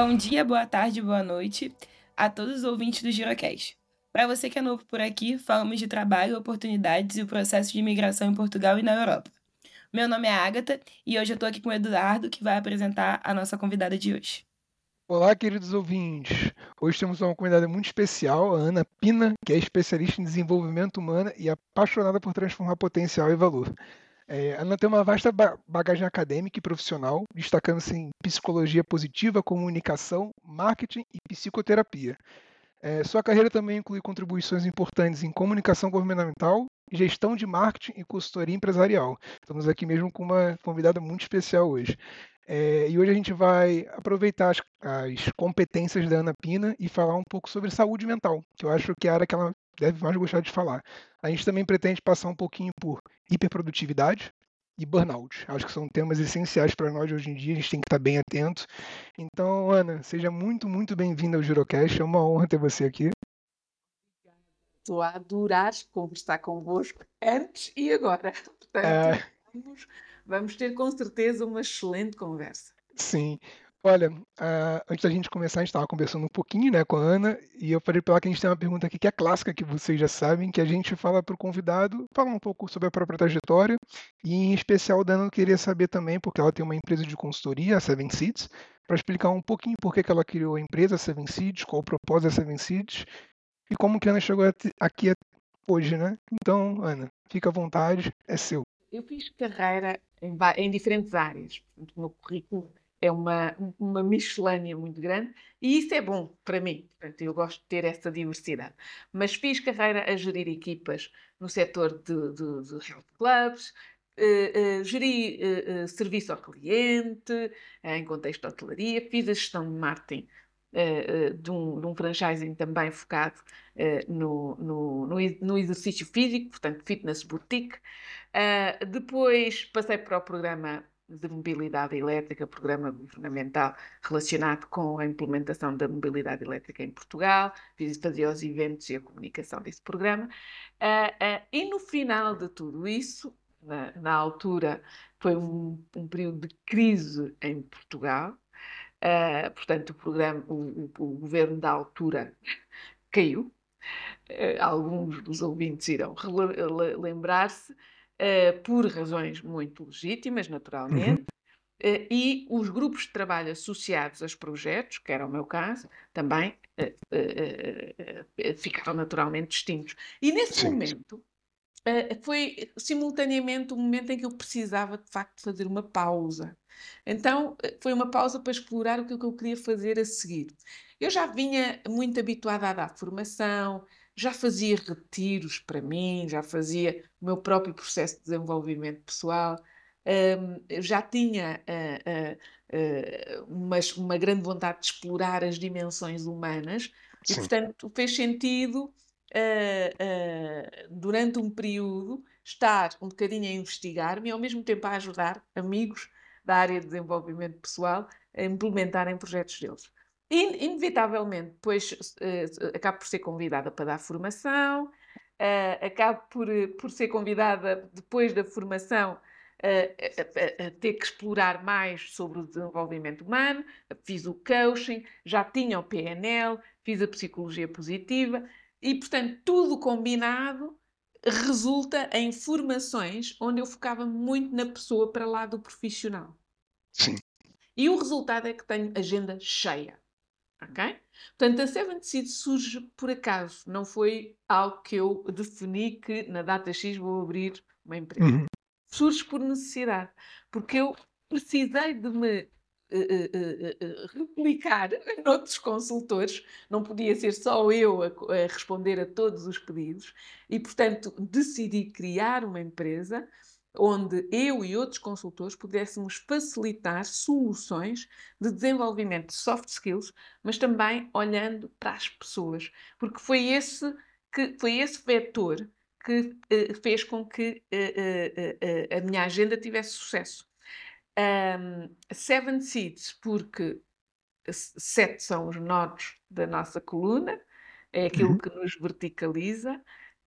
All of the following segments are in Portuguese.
Bom dia, boa tarde, boa noite a todos os ouvintes do Girocast. Para você que é novo por aqui, falamos de trabalho, oportunidades e o processo de imigração em Portugal e na Europa. Meu nome é Agatha e hoje eu estou aqui com o Eduardo, que vai apresentar a nossa convidada de hoje. Olá, queridos ouvintes. Hoje temos uma convidada muito especial, a Ana Pina, que é especialista em desenvolvimento humano e apaixonada por transformar potencial e valor. É, Ana tem uma vasta bagagem acadêmica e profissional, destacando-se em psicologia positiva, comunicação, marketing e psicoterapia. É, sua carreira também inclui contribuições importantes em comunicação governamental, gestão de marketing e consultoria empresarial. Estamos aqui mesmo com uma convidada muito especial hoje. É, e hoje a gente vai aproveitar as, as, competências da Ana Pina e falar um pouco sobre saúde mental, que eu acho que é a área que ela deve mais gostar de falar. A gente também pretende passar um pouquinho por hiperprodutividade e burnout. Acho que são temas essenciais para nós hoje em dia, a gente tem que estar bem atento. Então, Ana, seja muito, muito bem-vinda ao Girocast, é uma honra ter você aqui. Estou a adorar conversar convosco antes e agora. Portanto, é... vamos Vamos ter com certeza uma excelente conversa. Sim. Olha, antes da gente começar, a gente estava conversando um pouquinho né, com a Ana, e eu falei para ela que a gente tem uma pergunta aqui que é clássica, que vocês já sabem, que a gente fala para o convidado falar um pouco sobre a própria trajetória, e em especial da Ana queria saber também, porque ela tem uma empresa de consultoria, a Seven Seeds, para explicar um pouquinho por que, que ela criou a empresa Seven Seeds, qual o propósito da Seven Seeds, e como que a Ana chegou aqui hoje, né? Então, Ana, fica à vontade, é seu. Eu fiz carreira em, em diferentes áreas. Portanto, o meu currículo é uma, uma miscelânea muito grande e isso é bom para mim. Portanto, eu gosto de ter essa diversidade. Mas fiz carreira a gerir equipas no setor de, de, de health clubs, Uh, uh, geri uh, serviço ao cliente, em contexto de hotelaria, fiz a gestão de marketing de, um, de um franchising também focado no, no, no, exercício físico, portanto, fitness boutique. Depois passei para o programa de mobilidade elétrica, programa governamental relacionado com a implementação da mobilidade elétrica em Portugal, fazia os eventos e a comunicação desse programa. Uh, uh, e no final de tudo isso, na, na altura, foi um, um, período de crise em Portugal, uh, portanto, o, programa, o, o, o governo da altura caiu. alguns dos ouvintes irão lembrar-se, uh, por razões muito legítimas, naturalmente, uhum. uh, e os grupos de trabalho associados aos projetos, que era o meu caso, também uh, ficaram naturalmente extintos. E nesse Sim. momento foi simultaneamente o momento em que eu precisava de facto fazer uma pausa. Então foi uma pausa para explorar o que eu queria fazer a seguir. Eu já vinha muito habituada a dar formação, já fazia retiros para mim, já fazia o meu próprio processo de desenvolvimento pessoal, um, já tinha uh, uh, uh, uma, uma, grande vontade de explorar as dimensões humanas Sim. e, portanto, fez sentido durante um período estar um bocadinho a investigar-me e ao mesmo tempo a ajudar amigos da área de desenvolvimento pessoal a implementarem projetos deles. In, inevitavelmente, depois uh, acabo por ser convidada para dar formação, uh, acabo por, por ser convidada, depois da formação, a, a, ter que explorar mais sobre o desenvolvimento humano, fiz o coaching, já tinha o PNL, fiz a psicologia positiva e, portanto, tudo combinado resulta em formações onde eu focava muito na pessoa para lá do profissional. Sim. E o resultado é que tenho agenda cheia. Ok? Portanto, a Seven Seed surge por acaso, não foi algo que eu defini que na data X vou abrir uma empresa. Uhum. Surge por necessidade, porque eu precisei de me uh, uh, uh, replicar noutros consultores, não podia ser só eu a, a responder a todos os pedidos, e portanto decidi criar uma empresa onde eu e outros consultores pudéssemos facilitar soluções de desenvolvimento de soft skills, mas também olhando para as pessoas, porque foi esse que foi esse vetor que uh, fez com que uh, uh, a minha agenda tivesse sucesso. Um, seven Seeds, porque sete são os nodos da nossa coluna, é aquilo uhum. que nos verticaliza.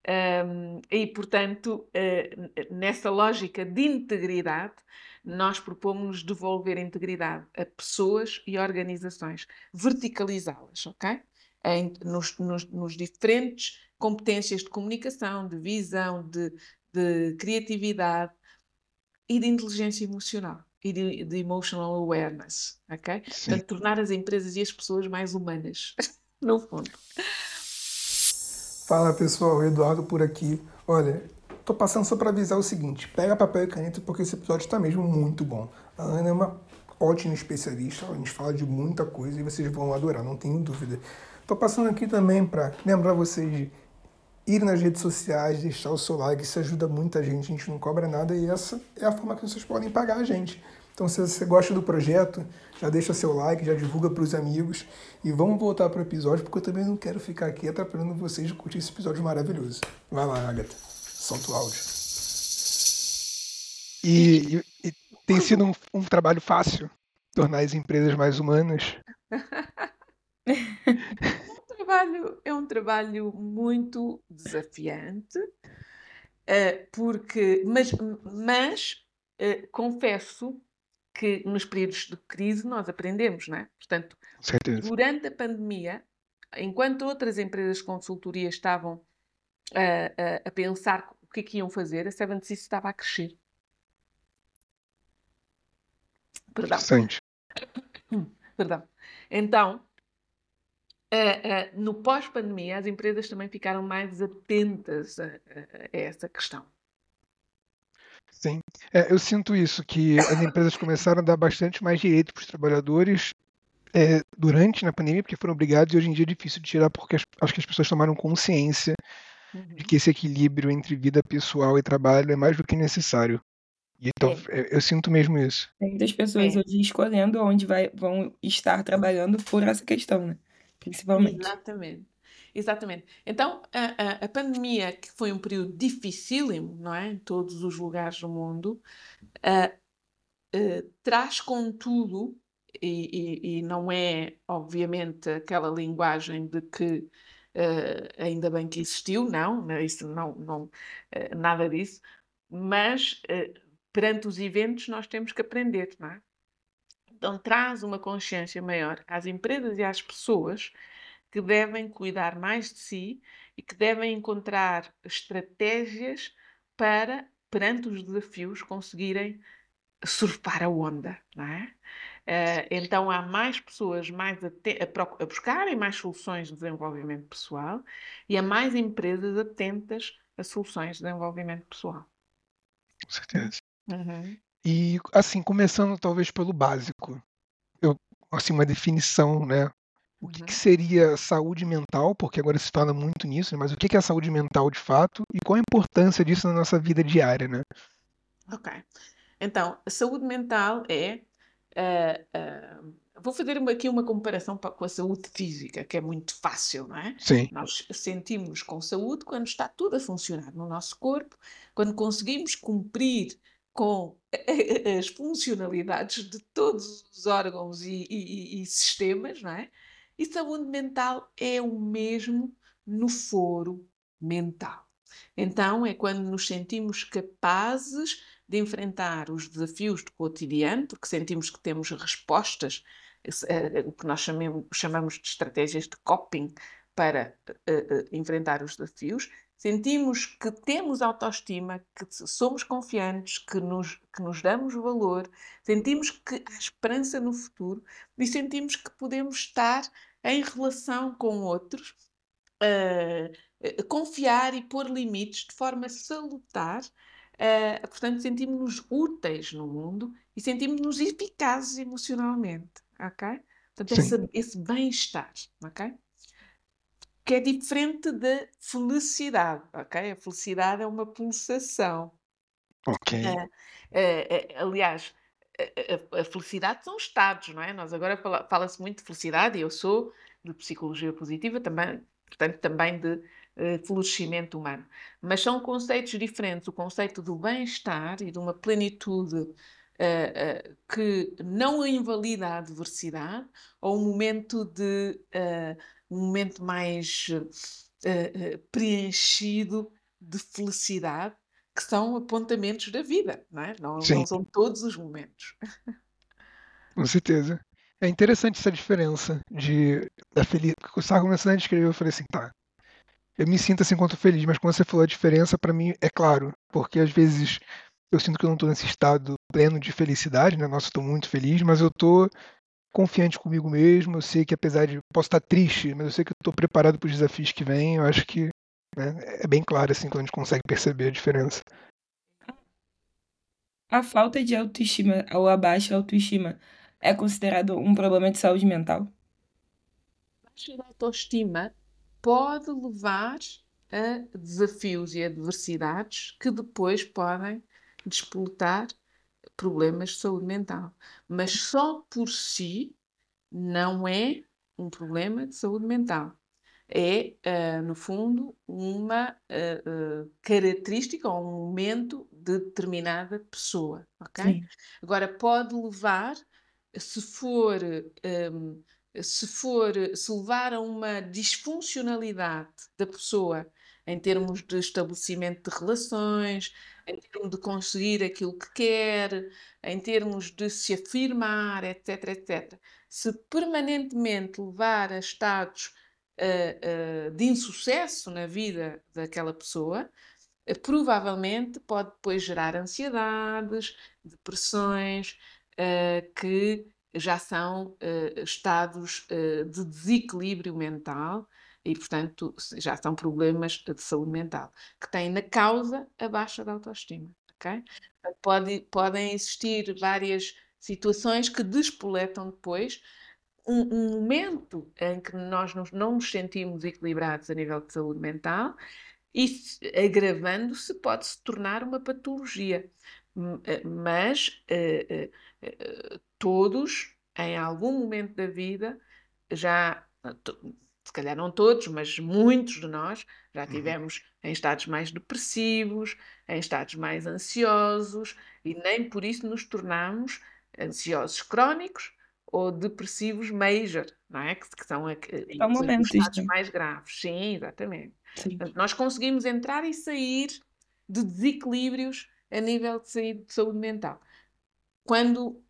Um, e, portanto, uh, nessa lógica de integridade, nós propomos devolver integridade a pessoas e organizações, verticalizá-las, ok? Em, nos, nos, nos, diferentes competências de comunicação, de visão, de, de criatividade e de inteligência emocional e de, de emotional awareness, ok? Sim. Portanto, tornar as empresas e as pessoas mais humanas, no fundo. Fala pessoal, Eduardo por aqui. Olha, tô passando só para avisar o seguinte: pega papel e caneta porque esse episódio está mesmo muito bom. A Ana é uma ótima especialista, a gente fala de muita coisa e vocês vão adorar, não tenho dúvida. Tô passando aqui também para lembrar vocês de ir nas redes sociais, deixar o seu like, isso ajuda muita gente, a gente não cobra nada e essa é a forma que vocês podem pagar a gente. Então, se você gosta do projeto, já deixa seu like, já divulga para os amigos e vamos voltar para o episódio, porque eu também não quero ficar aqui atrapalhando vocês de curtir esse episódio maravilhoso. Vai lá, Agatha, solta o áudio. E, e, e tem sido um, um trabalho fácil tornar as empresas mais humanas. trabalho, é um trabalho muito desafiante, uh, porque, mas, mas uh, confesso que nos períodos de crise nós aprendemos, não é? Portanto, Certeza. durante a pandemia, enquanto outras empresas de consultoria estavam a, a, a pensar o que é que iam fazer, a Seven Seas estava a crescer. Perdão. Perdão. Então, uh, uh, no pós-pandemia, as empresas também ficaram mais atentas a, a, a essa questão. Sim, é, eu sinto isso, que as empresas começaram a dar bastante mais direito para os trabalhadores é, durante na pandemia, porque foram obrigados, e hoje em dia é difícil de tirar, porque as, acho que as pessoas tomaram consciência uhum. de que esse equilíbrio entre vida pessoal e trabalho é mais do que necessário. E então, é. eu, eu sinto mesmo isso. Tem muitas pessoas é. hoje escolhendo onde vai, vão estar trabalhando por essa questão, né? principalmente. Exatamente. Exatamente. Então, a, a, a, pandemia, que foi um período dificílimo, não é? Em todos os lugares do mundo, uh, uh, traz contudo, e, e, e, não é, obviamente, aquela linguagem de que uh, ainda bem que existiu, não, isso não, não nada disso, mas perante os eventos nós temos que aprender, não é? Então, traz uma consciência maior às empresas e às pessoas que devem cuidar mais de si e que devem encontrar estratégias para, perante os desafios, conseguirem surfar a onda, não é? Uh, então há mais pessoas mais a, a, a, buscarem mais soluções de desenvolvimento pessoal e há mais empresas atentas a soluções de desenvolvimento pessoal. Com certeza. Uhum. E, assim, começando talvez pelo básico, eu, assim, uma definição, né? O que, que, uhum. seria saúde mental, porque agora se fala muito nisso, né? mas o que, que é saúde mental de fato e qual a importância disso na nossa vida diária, né? Ok. Então, a saúde mental é. Uh, uh, vou fazer aqui uma comparação com a saúde física, que é muito fácil, não é? Sim. Nós sentimos com saúde quando está tudo a funcionar no nosso corpo, quando conseguimos cumprir com as funcionalidades de todos os órgãos e, e, e, sistemas, não é? E saúde mental é o mesmo no foro mental. Então, é quando nos sentimos capazes de enfrentar os desafios do cotidiano, porque sentimos que temos respostas, uh, o que nós chamemos, chamamos de estratégias de coping para uh, uh, enfrentar os desafios, sentimos que temos autoestima, que somos confiantes, que nos, que nos damos valor, sentimos que há esperança no futuro e sentimos que podemos estar em relação com outros, uh, confiar e pôr limites de forma salutar. Uh, portanto, sentimos-nos úteis no mundo e sentimos-nos eficazes emocionalmente, ok? Portanto, esse, esse bem-estar, ok? Que é diferente da felicidade, ok? A felicidade é uma pulsação. Ok. Uh, uh, aliás, a, a, a, felicidade são estados, não é? Nós agora fala, fala-se muito de felicidade e eu sou de psicologia positiva também, portanto, também de uh, florescimento humano. Mas são conceitos diferentes. O conceito do bem-estar e de uma plenitude Uh, uh, que não invalida a adversidade ou um momento de um momento mais uh, preenchido de felicidade, que são apontamentos da vida, não é? Não, não são todos os momentos. Com certeza. É interessante essa diferença de da feliz. Porque o Sargo começando a descrever, eu falei assim, tá. Eu me sinto assim quanto feliz, mas quando você falou a diferença, pra mim é claro, porque às vezes eu sinto que eu não tô nesse estado pleno de felicidade, né? Nossa, eu tô muito feliz, mas eu tô confiante comigo mesmo. Eu sei que apesar de posso estar triste, mas eu sei que eu tô preparado para os desafios que vêm. Eu acho que né, é bem claro assim quando a gente consegue perceber a diferença. A falta de autoestima ou a baixa autoestima é considerado um problema de saúde mental? Baixa autoestima pode levar a desafios e adversidades que depois podem despoletar problemas de saúde mental. Mas só por si não é um problema de saúde mental. É, uh, no fundo, uma uh, uh, característica ou um momento de determinada pessoa, ok? Sim. Agora, pode levar, se for, um, se for, se levar a uma disfuncionalidade da pessoa em termos de estabelecimento de relações, em termos de conseguir aquilo que quer, em termos de se afirmar, etc, etc. Se permanentemente levar a estados uh, uh, de insucesso na vida daquela pessoa, uh, provavelmente pode depois gerar ansiedades, depressões, que já são estados de desequilíbrio mental e, portanto, já são problemas de saúde mental, que têm na causa a baixa da autoestima. Okay? Pode, podem existir várias situações que despoletam depois um, um, momento em que nós não, não nos sentimos equilibrados a nível de saúde mental e, agravando-se, pode se tornar uma patologia. Eh, mas uh, uh, todos, em algum momento da vida, já se calhar não todos, mas muitos de nós já uhum. tivemos em estados mais depressivos, em estados mais ansiosos, e nem por isso nos tornamos ansiosos crónicos ou depressivos major, não é? Que, que são a, um momento, os estados mais graves. Sim, exatamente. Sim. Portanto, nós conseguimos entrar e sair de desequilíbrios a nível de saúde mental. Quando,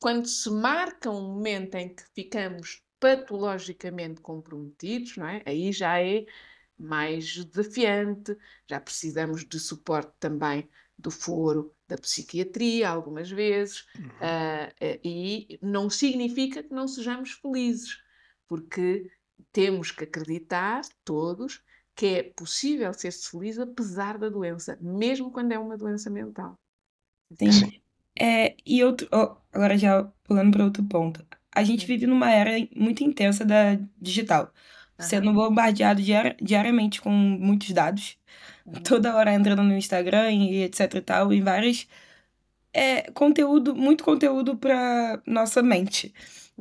quando se marca um momento em que ficamos patologicamente comprometidos, não é? Aí já é mais desafiante, já precisamos de suporte também do foro da psiquiatria algumas vezes, uhum. uh, e não significa que não sejamos felizes, porque temos que acreditar todos que é possível ser-se feliz apesar da doença, mesmo quando é uma doença mental. Sim. É, e outro, oh, agora já pulando para outro ponto a gente vive numa era muito intensa da digital, sendo bombardeado diari diariamente com muitos dados, uhum. toda hora entrando no Instagram e etc e tal, em vários é, conteúdo, muito conteúdo para nossa mente.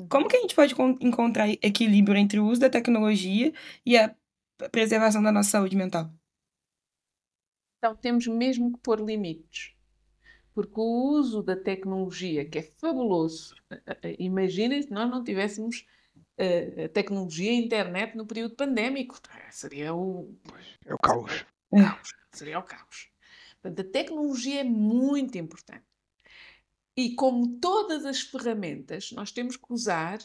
Como que a gente pode encontrar equilíbrio entre o uso da tecnologia e a preservação da nossa saúde mental? Então temos mesmo que pôr limites porque o uso da tecnologia, que é fabuloso, imaginem se nós não tivéssemos uh, a tecnologia e internet no período pandémico, seria o. É o caos. O caos. Seria o caos. Portanto, a tecnologia é muito importante. E como todas as ferramentas, nós temos que usar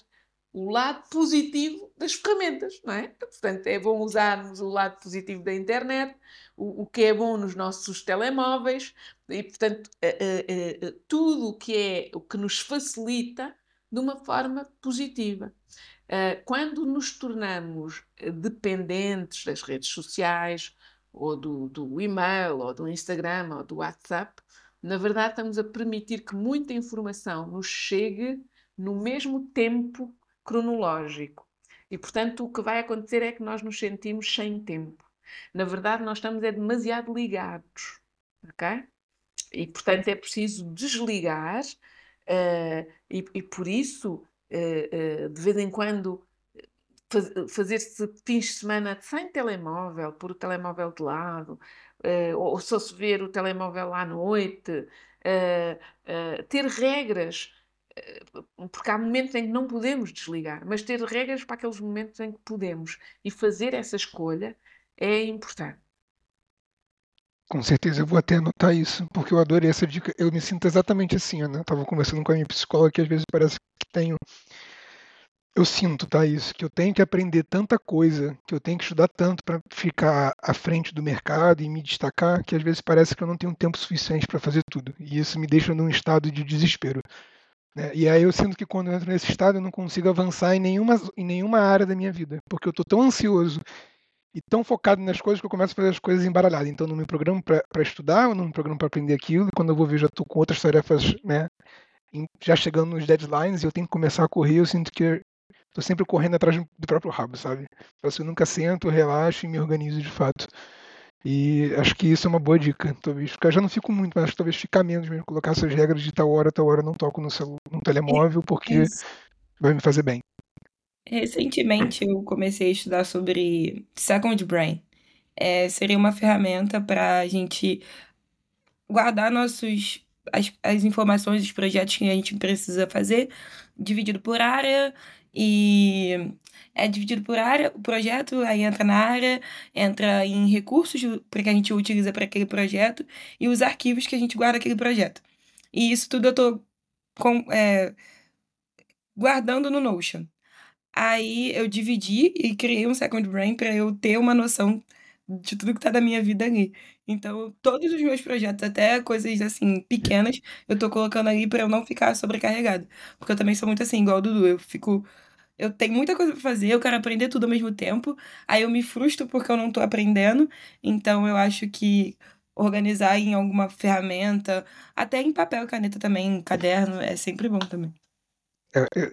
o lado positivo das ferramentas, não é? Portanto, é bom usarmos o lado positivo da internet, o, que é bom nos nossos telemóveis, e, portanto, uh, uh, uh, tudo o que é o que nos facilita de uma forma positiva. quando nos tornamos dependentes das redes sociais, ou do, do e-mail, ou do Instagram, ou do WhatsApp, na verdade estamos a permitir que muita informação nos chegue no mesmo tempo cronológico. E, portanto, o que vai acontecer é que nós nos sentimos sem tempo. Na verdade, nós estamos é demasiado ligados, ok? E, portanto, é preciso desligar uh, e, e, por isso, uh, uh, de vez em quando, faz, fazer-se fins de semana sem telemóvel, pôr o telemóvel de lado, ou só se ver o telemóvel à noite, ter regras porque há momentos em que não podemos desligar, mas ter regras para aqueles momentos em que podemos e fazer essa escolha é importante. Com certeza eu vou até anotar isso, porque eu adorei essa dica. Eu me sinto exatamente assim, né? Eu tava conversando com a minha psicóloga que às vezes parece que tenho. Eu sinto, tá? Isso, que eu tenho que aprender tanta coisa, que eu tenho que estudar tanto para ficar à frente do mercado e me destacar, que às vezes parece que eu não tenho tempo suficiente para fazer tudo. E isso me deixa num estado de desespero. Né? E aí eu sinto que quando eu entro nesse estado eu não consigo avançar em nenhuma, em nenhuma área da minha vida, porque eu estou tão ansioso e tão focado nas coisas que eu começo a fazer as coisas embaralhadas. Então, não me programo para estudar, eu não me programo para aprender aquilo, e quando eu vou ver, já estou com outras tarefas, né, já chegando nos deadlines, e eu tenho que começar a correr, eu sinto que estou sempre correndo atrás do próprio rabo, sabe? Parece que eu nunca sento, relaxo e me organizo de fato. E acho que isso é uma boa dica, talvez. Porque eu já não fico muito, mas acho que talvez ficar menos mesmo, colocar essas regras de tal hora, tal hora não toco no, celu no telemóvel, porque isso. vai me fazer bem. Recentemente eu comecei a estudar sobre Second Brain. É, seria uma ferramenta para a gente guardar nossos as, as informações dos projetos que a gente precisa fazer, dividido por área e é dividido por área, o projeto aí entra na área, entra em recursos para que a gente utiliza para aquele projeto e os arquivos que a gente guarda aquele projeto. E isso tudo eu estou é, guardando no Notion. Aí eu dividi e criei um second brain para eu ter uma noção de tudo que tá da minha vida ali. Então, todos os meus projetos, até coisas assim pequenas, eu tô colocando ali para eu não ficar sobrecarregado. Porque eu também sou muito assim, igual o Dudu, eu fico eu tenho muita coisa para fazer, eu quero aprender tudo ao mesmo tempo. Aí eu me frustro porque eu não tô aprendendo. Então eu acho que organizar em alguma ferramenta, até em papel e caneta também, em caderno, é sempre bom também. É, é,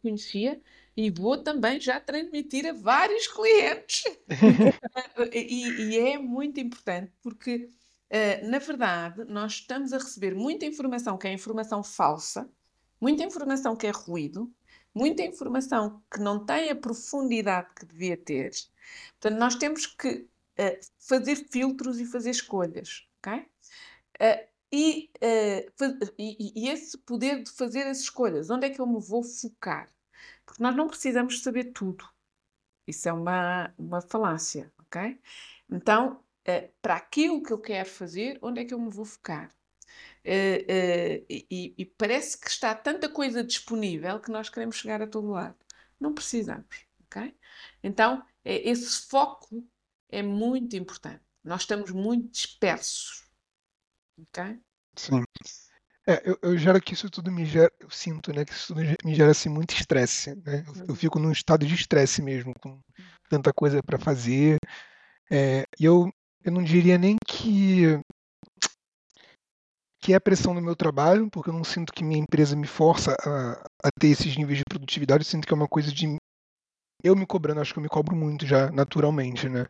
conhecia e vou também já transmitir a vários clientes. e, e, é muito importante porque, uh, na verdade, nós estamos a receber muita informação que é informação falsa, muita informação que é ruído, muita informação que não tem a profundidade que devia ter. Portanto, nós temos que uh, fazer filtros e fazer escolhas, ok? Uh, e, uh, e, e, esse poder de fazer as escolhas, onde é que eu me vou focar? Porque nós não precisamos saber tudo. Isso é uma, uma falácia, ok? Então, uh, para aquilo que eu quero fazer, onde é que eu me vou focar? Uh, e, e, parece que está tanta coisa disponível que nós queremos chegar a todo lado. Não precisamos, ok? Então, é, esse foco é muito importante. Nós estamos muito dispersos, ok? Sim. É, eu, eu gero que isso tudo me gera, eu sinto, né, que isso tudo me gera assim muito estresse, né? Eu, eu fico num estado de estresse mesmo, com tanta coisa para fazer. É, e eu, eu não diria nem que que é a pressão no meu trabalho, porque eu não sinto que minha empresa me força a, a ter esses níveis de produtividade, eu sinto que é uma coisa de eu me cobrando, acho que eu me cobro muito já naturalmente, né?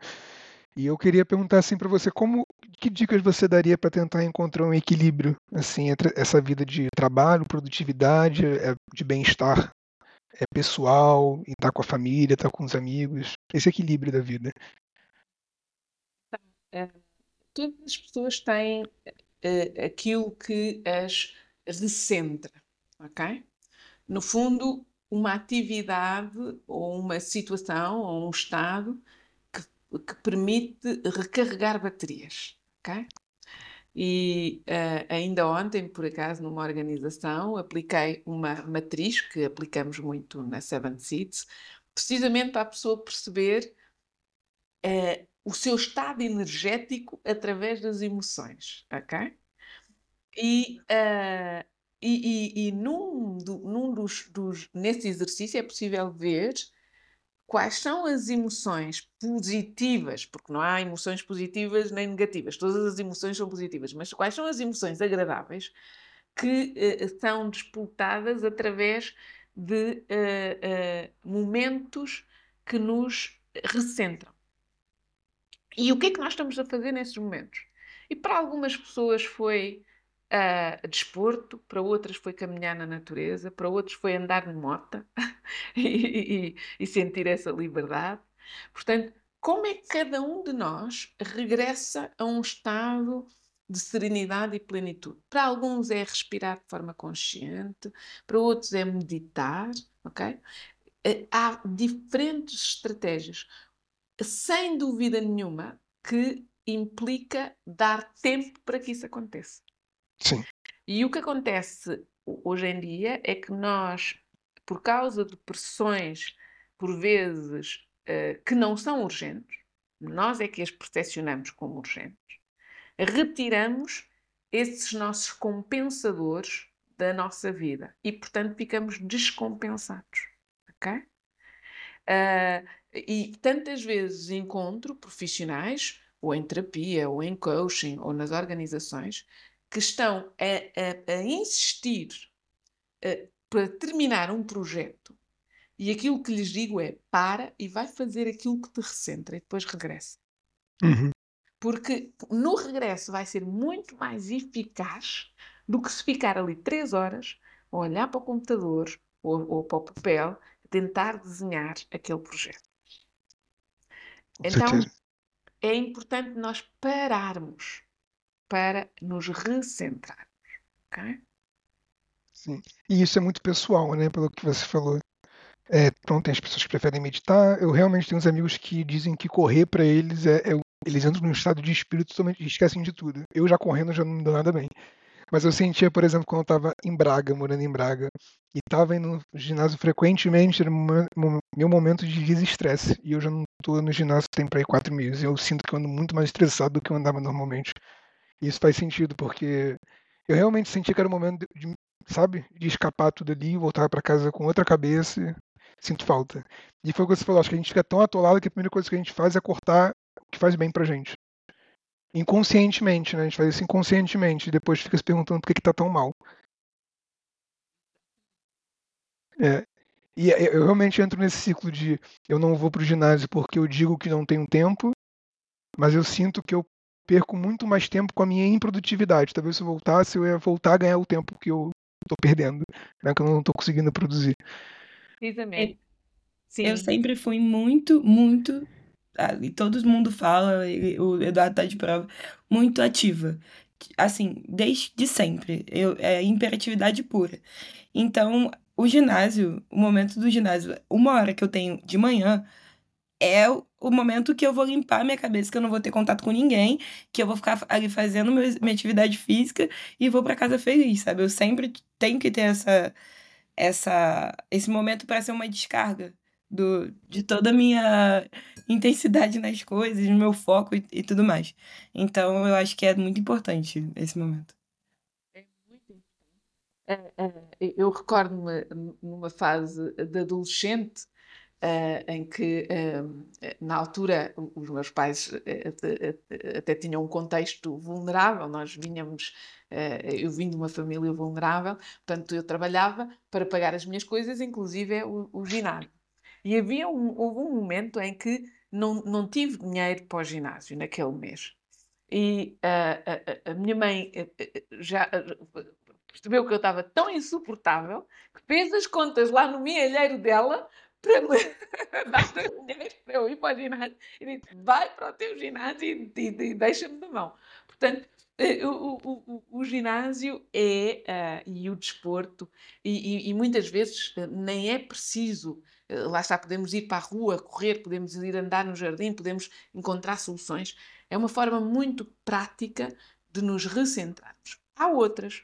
E eu queria perguntar assim para você, como que dicas você daria para tentar encontrar um equilíbrio assim entre essa vida de trabalho, produtividade, é, de bem-estar é, pessoal, estar tá com a família, estar tá com os amigos, esse equilíbrio da vida? É, todas as pessoas têm é, aquilo que as recentra, ok? No fundo, uma atividade ou uma situação ou um estado que permite recarregar baterias, ok? E uh, ainda ontem, por acaso, numa organização, apliquei uma matriz que aplicamos muito na Seven Seeds, precisamente para a pessoa perceber uh, o seu estado energético através das emoções, ok? E, uh, e, e, e, num, do, num dos, dos, nesse exercício é possível ver quais são as emoções positivas, porque não há emoções positivas nem negativas, todas as emoções são positivas, mas quais são as emoções agradáveis que uh, são disputadas através de uh, momentos que nos recentram. E o que é que nós estamos a fazer nesses momentos? E para algumas pessoas foi uh, desporto, para outras foi caminhar na natureza, para outros foi andar de moto e, e, e sentir essa liberdade. Portanto, como é que cada um de nós regressa a um estado de serenidade e plenitude. Para alguns é respirar de forma consciente, para outros é meditar, ok? Eh, há diferentes estratégias. sem dúvida nenhuma, que implica dar tempo para que isso aconteça. Sim. E o que acontece hoje em dia é que nós, por causa de pressões, por vezes, uh, que não são urgentes, nós é que as percepcionamos como urgentes, retiramos esses nossos compensadores da nossa vida e, portanto, ficamos descompensados. Ok? Uh, e tantas vezes encontro profissionais, ou em terapia, ou em coaching, ou nas organizações, que estão a, a, a insistir uh, para terminar um projeto e aquilo que lhes digo é para e vai fazer aquilo que te recentra e depois regressa. Uhum. Porque no regresso vai ser muito mais eficaz do que se ficar ali três horas a olhar para o computador ou, ou para o papel, tentar desenhar aquele projeto. Com então, certeza. é importante nós pararmos para nos recentrarmos. ok? Sim. E isso é muito pessoal, né? Pelo que você falou. É, pronto, tem as pessoas que preferem meditar. Eu realmente tenho uns amigos que dizem que correr para eles é, é, Eles entram num estado de espírito totalmente. esquecem de tudo. Eu já correndo já não me dou nada bem. Mas eu sentia, por exemplo, quando eu estava em Braga, morando em Braga, e estava indo no ginásio frequentemente, era meu momento de desestresse. E eu já não estou no ginásio tem para aí quatro meses. Eu sinto que eu ando muito mais estressado do que eu andava normalmente. E isso faz sentido, porque eu realmente senti que era o momento de, sabe, de escapar tudo ali, voltar para casa com outra cabeça. Sinto falta. E foi o que você falou, acho que a gente fica tão atolado que a primeira coisa que a gente faz é cortar o que faz bem pra gente. Inconscientemente, né? A gente faz isso inconscientemente e depois fica se perguntando por que, que tá tão mal. É. E é, eu realmente entro nesse ciclo de eu não vou pro ginásio porque eu digo que não tenho tempo, mas eu sinto que eu perco muito mais tempo com a minha improdutividade. Talvez se eu voltasse, eu ia voltar a ganhar o tempo que eu tô perdendo, né? Que eu não tô conseguindo produzir. Precisamente. Sim. Eu sempre fui muito, muito, ah, e todo mundo fala, o Eduardo tá de prova, muito ativa. Assim, desde sempre. Eu, é imperatividade pura. Então, o ginásio, o momento do ginásio, uma hora que eu tenho de manhã, é o momento que eu vou limpar minha cabeça, que eu não vou ter contato com ninguém, que eu vou ficar ali fazendo minha atividade física e vou para casa feliz, sabe? Eu sempre tenho que ter essa essa esse momento para ser uma descarga do, de toda a minha intensidade nas coisas, no meu foco e, e, tudo mais. Então eu acho que é muito importante esse momento. É. É, é, eu recordo-me numa fase de adolescente Uh, em que, uh, na altura, os meus pais até tinham um contexto vulnerável, nós vinhamos, eu vim de uma família vulnerável, portanto, eu trabalhava para pagar as minhas coisas, inclusive o, o ginásio. E havia um, houve um momento em que não, não tive dinheiro para o ginásio naquele mês. E a, a minha mãe já percebeu que eu estava tão insuportável que fez as contas lá no milheiro dela eu ir para o ginásio. E disse: vai para o teu ginásio e, e, e deixa-me na mão. Portanto, eh, o, o, o, ginásio é, uh, e o desporto, e, e, muitas vezes uh, nem é preciso, uh, lá está, podemos ir para a rua, correr, podemos ir andar no jardim, podemos encontrar soluções. É uma forma muito prática de nos recentrarmos. Há outras.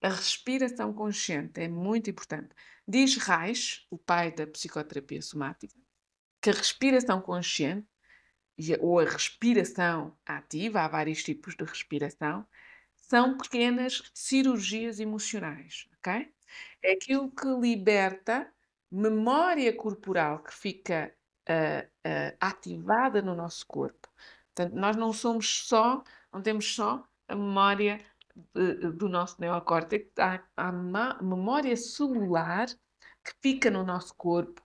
A respiração consciente é muito importante. Diz Reich, o pai da psicoterapia somática, que a respiração consciente ou a respiração ativa, há vários tipos de respiração, são pequenas cirurgias emocionais, ok? É aquilo que liberta memória corporal que fica uh, uh, ativada no nosso corpo. Portanto, nós não somos só, não temos só a memória do nosso neocórtex, há, há memória celular que fica no nosso corpo,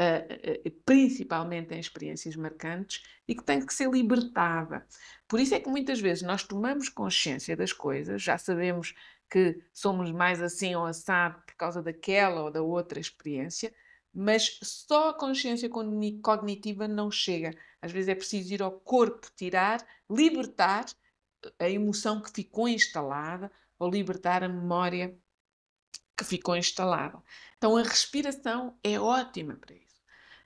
uh, uh, principalmente em experiências marcantes, e que tem que ser libertada. Por isso é que muitas vezes nós tomamos consciência das coisas, já sabemos que somos mais assim ou assado por causa daquela ou da outra experiência, mas só a consciência cognitiva não chega. Às vezes é preciso ir ao corpo, tirar, libertar a emoção que ficou instalada ou libertar a memória que ficou instalada. Então a respiração é ótima para isso.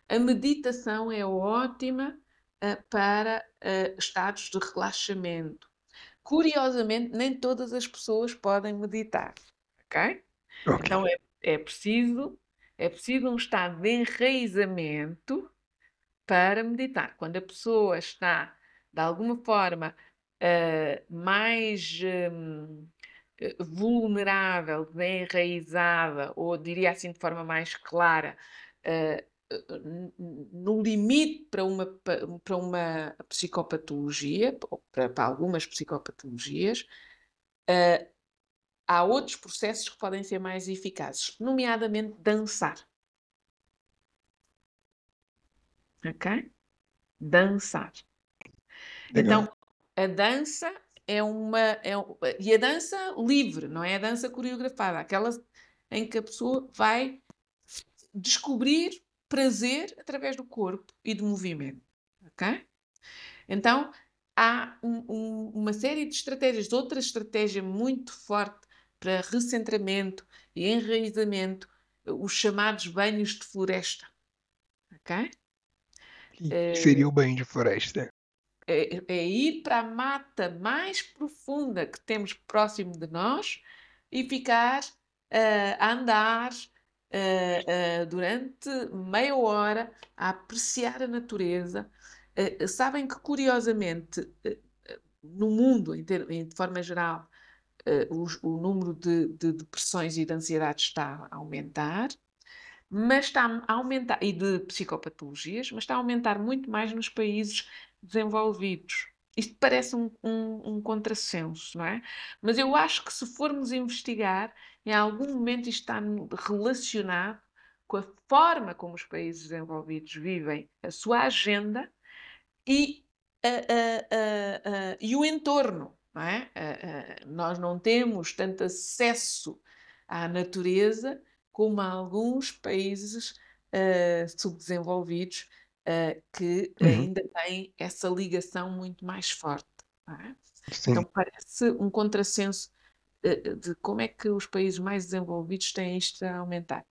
A meditação é ótima uh, para uh, estados de relaxamento. Curiosamente, nem todas as pessoas podem meditar, ok? okay. Então é, é preciso é preciso um estado de enraizamento para meditar. Quando a pessoa está de alguma forma uh, mais um, vulnerável, bem enraizada, ou diria assim de forma mais clara, uh, no limite para uma, para uma psicopatologia, para, para algumas psicopatologias, uh, há outros processos que podem ser mais eficazes, nomeadamente dançar. Ok? Dançar. Legal. Então, a dança é uma. É, e a dança livre, não é a dança coreografada, aquela em que a pessoa vai descobrir prazer através do corpo e do movimento. Ok? Então, há um, um, uma série de estratégias. Outra estratégia muito forte para recentramento e enraizamento, os chamados banhos de floresta. Ok? Que seria o banho de floresta? É, é, ir para a mata mais profunda que temos próximo de nós e ficar uh, a andar uh, uh, durante meia hora a apreciar a natureza. sabem que, curiosamente, no mundo, em ter, em, de forma geral, o, o, número de, de depressões e de ansiedade está a aumentar mas está a aumentar, e de psicopatologias, mas está a aumentar muito mais nos países desenvolvidos. Isto parece um, um, um contrassenso, não é? Mas eu acho que se formos investigar, em algum momento isto está relacionado com a forma como os países desenvolvidos vivem a sua agenda e, a, a, a, e o entorno. Não é? nós não temos tanto acesso à natureza como alguns países uh, subdesenvolvidos uh, que uhum. ainda têm essa ligação muito mais forte. É? Então parece um contrassenso uh, de como é que os países mais desenvolvidos têm isto a aumentar.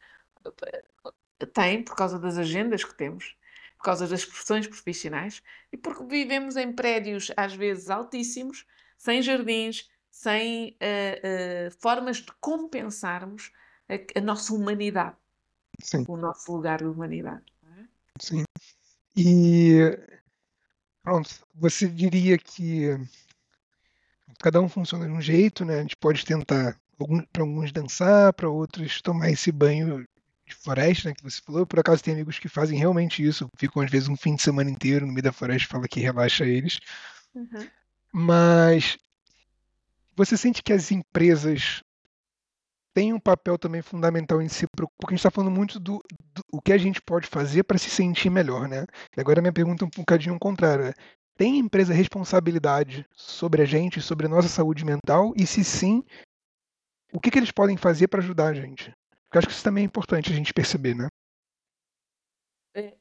Tem, por causa das agendas que temos, por causa das profissões profissionais e porque vivemos em prédios às vezes altíssimos, sem jardins, sem formas de compensarmos a, a nossa humanidade, Sim. o nosso lugar de humanidade. É? Sim. E pronto, você diria que cada um funciona de um jeito, né? A gente pode tentar para alguns dançar, para outros tomar esse banho de floresta, né, que você falou. Por acaso tem amigos que fazem realmente isso, ficam às vezes um fim de semana inteiro no meio da floresta, fala que relaxa eles. Uhum. Mas você sente que as empresas tem um papel também fundamental em si, porque a gente está falando muito do, o que a gente pode fazer para se sentir melhor, né? E agora minha pergunta é um bocadinho contrária. Né? Tem empresa responsabilidade sobre a gente, sobre a nossa saúde mental? E se sim, o que, que eles podem fazer para ajudar a gente? Porque acho que isso também é importante a gente perceber, né? É.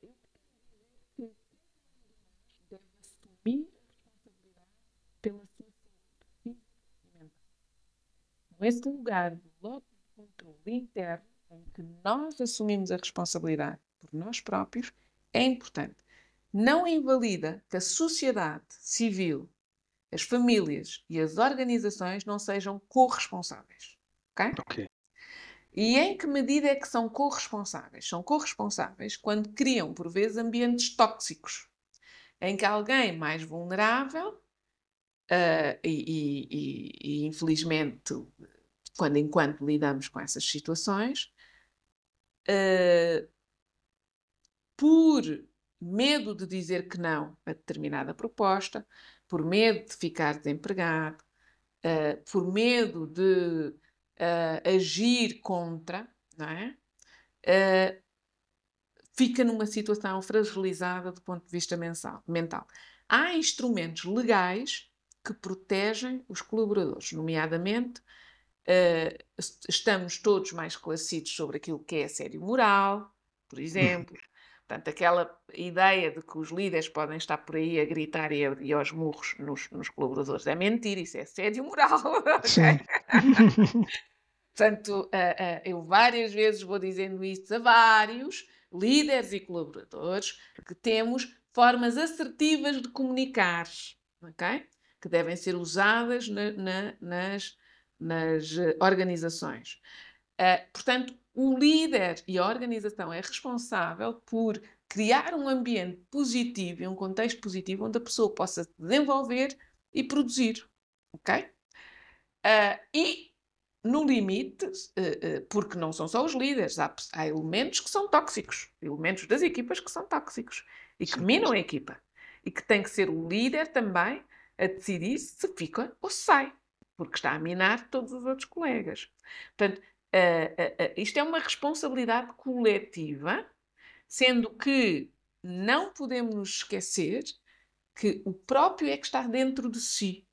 Esse lugar bloco de controle interno em que nós assumimos a responsabilidade por nós próprios é importante. Não invalida que a sociedade civil, as famílias e as organizações não sejam corresponsáveis. Ok? E em que medida é que são corresponsáveis? São corresponsáveis quando criam, por vezes, ambientes tóxicos, em que alguém mais vulnerável, uh, e, e, e, e, infelizmente quando enquanto lidamos com essas situações, uh, por medo de dizer que não a determinada proposta, por medo de ficar desempregado, uh, por medo de uh, agir contra, não é? fica numa situação fragilizada do ponto de vista mensal, mental. Há instrumentos legais que protegem os colaboradores, nomeadamente Uh, estamos todos mais esclarecidos sobre aquilo que é assédio moral, por exemplo. Portanto, aquela ideia de que os líderes podem estar por aí a gritar e, a, e aos murros nos, nos, colaboradores é mentira, isso é assédio moral. Sim. Portanto, uh, uh, eu várias vezes vou dizendo isso a vários líderes e colaboradores que temos formas assertivas de comunicar, ok? Que devem ser usadas na, na, nas, nas eh, organizações. Uh, portanto, o líder e a organização é responsável por criar um ambiente positivo e um contexto positivo onde a pessoa possa desenvolver e produzir, ok? Uh, e no limite, uh, uh, porque não são só os líderes, há, há, elementos que são tóxicos, elementos das equipas que são tóxicos e que minam a equipa. E que tem que ser o líder também a decidir se fica ou se sai, porque está a minar todos os outros colegas. Portanto, uh, isto é uma responsabilidade coletiva, sendo que não podemos nos esquecer que o próprio é que está dentro de si.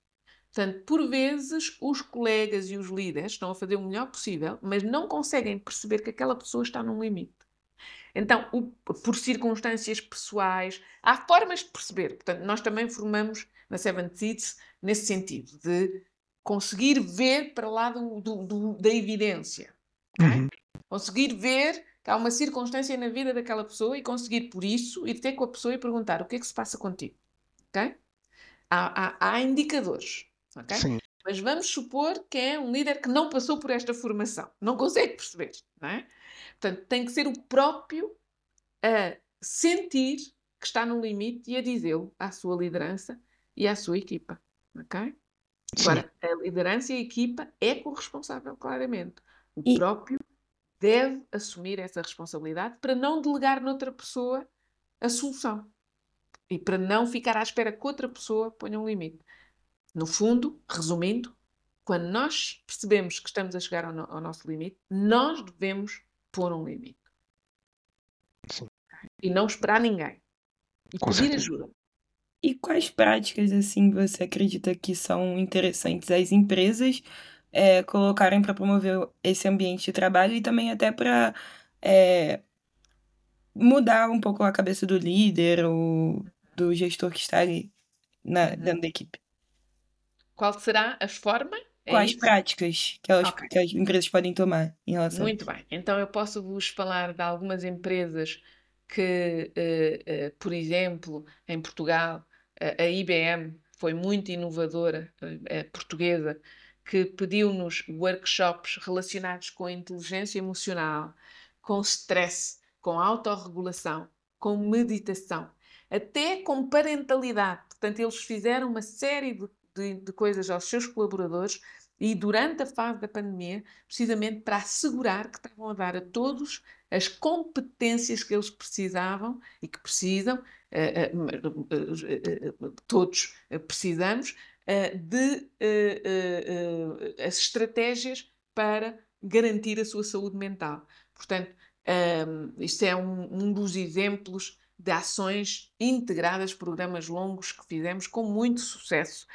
Portanto, por vezes, os colegas e os líderes estão a fazer o melhor possível, mas não conseguem perceber que aquela pessoa está num limite. Então, o, por circunstâncias pessoais, há formas de perceber. Portanto, nós também formamos na Seven Seeds nesse sentido, de conseguir ver para lá do, do, do, da evidência. Okay? Uhum. Conseguir ver que há uma circunstância na vida daquela pessoa e conseguir, por isso, ir ter com a pessoa e perguntar o que é que se passa contigo. Okay? Há, há, há indicadores. Okay? Sim. Mas vamos supor que é um líder que não passou por esta formação, não consegue perceber. Não é? Portanto, tem que ser o próprio a sentir que está no limite e a dizê-lo à sua liderança e à sua equipa. Ok? Agora, a liderança e a equipa é corresponsável, claramente. O e... próprio deve assumir essa responsabilidade para não delegar noutra pessoa a solução e para não ficar à espera que outra pessoa ponha um limite. No fundo, resumindo, quando nós percebemos que estamos a chegar ao, no ao nosso limite, nós devemos pôr um limite. Sim. E não esperar ninguém. E Com pedir certeza. ajuda. E quais práticas, assim, você acredita que são interessantes as empresas é, colocarem para promover esse ambiente de trabalho e também até para é, mudar um pouco a cabeça do líder ou do gestor que está ali na, uhum. dentro da equipe? Qual será as formas? É Quais isso? práticas que, elas, okay. que as empresas podem tomar em relação Muito bem. Então eu posso vos falar de algumas empresas que, uh, por exemplo, em Portugal, a IBM foi muito inovadora, portuguesa, que pediu-nos workshops relacionados com inteligência emocional, com stress, com autorregulação, com meditação, até com parentalidade. Portanto, eles fizeram uma série de, de, de coisas aos seus colaboradores e durante a fase da pandemia, precisamente para assegurar que estavam a dar a todos as competências que eles precisavam e que precisam, eh, eh, eh, todos precisamos, de as estratégias para garantir a sua saúde mental. Portanto, isto é um, dos exemplos de ações integradas, programas longos que fizemos com muito sucesso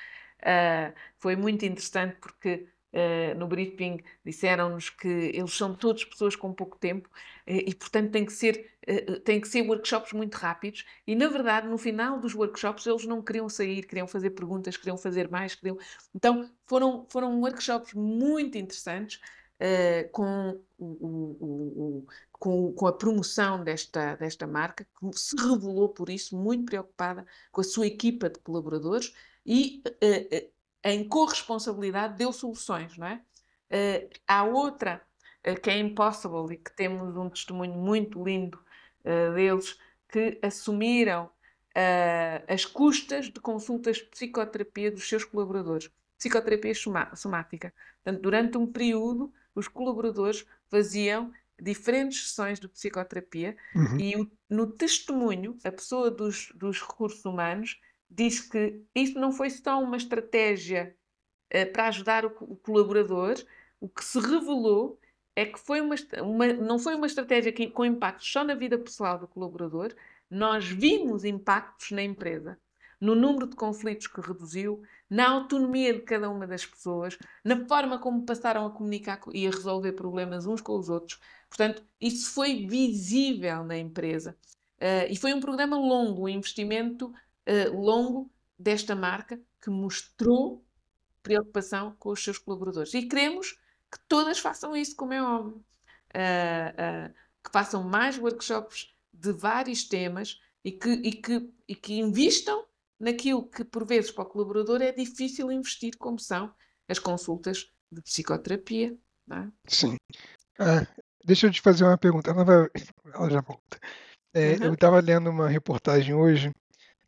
Uh, foi muito interessante porque uh, no briefing disseram-nos que eles são todos pessoas com pouco tempo uh, e, portanto, tem que, ser, tem que ser workshops muito rápidos. E, na verdade, no final dos workshops, eles não queriam sair, queriam fazer perguntas, queriam fazer mais. Queriam... Então, foram, foram workshops muito interessantes. com, o, o, o, com, a promoção desta, desta marca, que se revelou por isso muito preocupada com a sua equipa de colaboradores e uh, em corresponsabilidade deu soluções, não é? Uh, há outra uh, que é Impossible e que temos um testemunho muito lindo deles que assumiram as custas de consultas de psicoterapia dos seus colaboradores. Psicoterapia somática. Portanto, durante um período, os colaboradores faziam diferentes sessões de psicoterapia uhum. e o, no testemunho, a pessoa dos, dos recursos humanos diz que isto não foi só uma estratégia uh, para ajudar o, o, colaborador, o que se revelou é que foi uma, uma, não foi uma estratégia que, com impactos só na vida pessoal do colaborador, nós vimos impactos na empresa, no número de conflitos que reduziu, na autonomia de cada uma das pessoas, na forma como passaram a comunicar e a resolver problemas uns com os outros. Portanto, isso foi visível na empresa. Uh, e foi um programa longo, um investimento uh, longo desta marca que mostrou preocupação com os seus colaboradores. E queremos que todas façam isso, como é óbvio. Uh, uh, que façam mais workshops de vários temas, e que, e que, e que investam naquilo que, por vezes, para o colaborador é difícil investir, como são as consultas de psicoterapia. É? Sim. Ah, deixa eu te fazer uma pergunta. Ela, vai... Ela já volta. É, uhum. Eu estava lendo uma reportagem hoje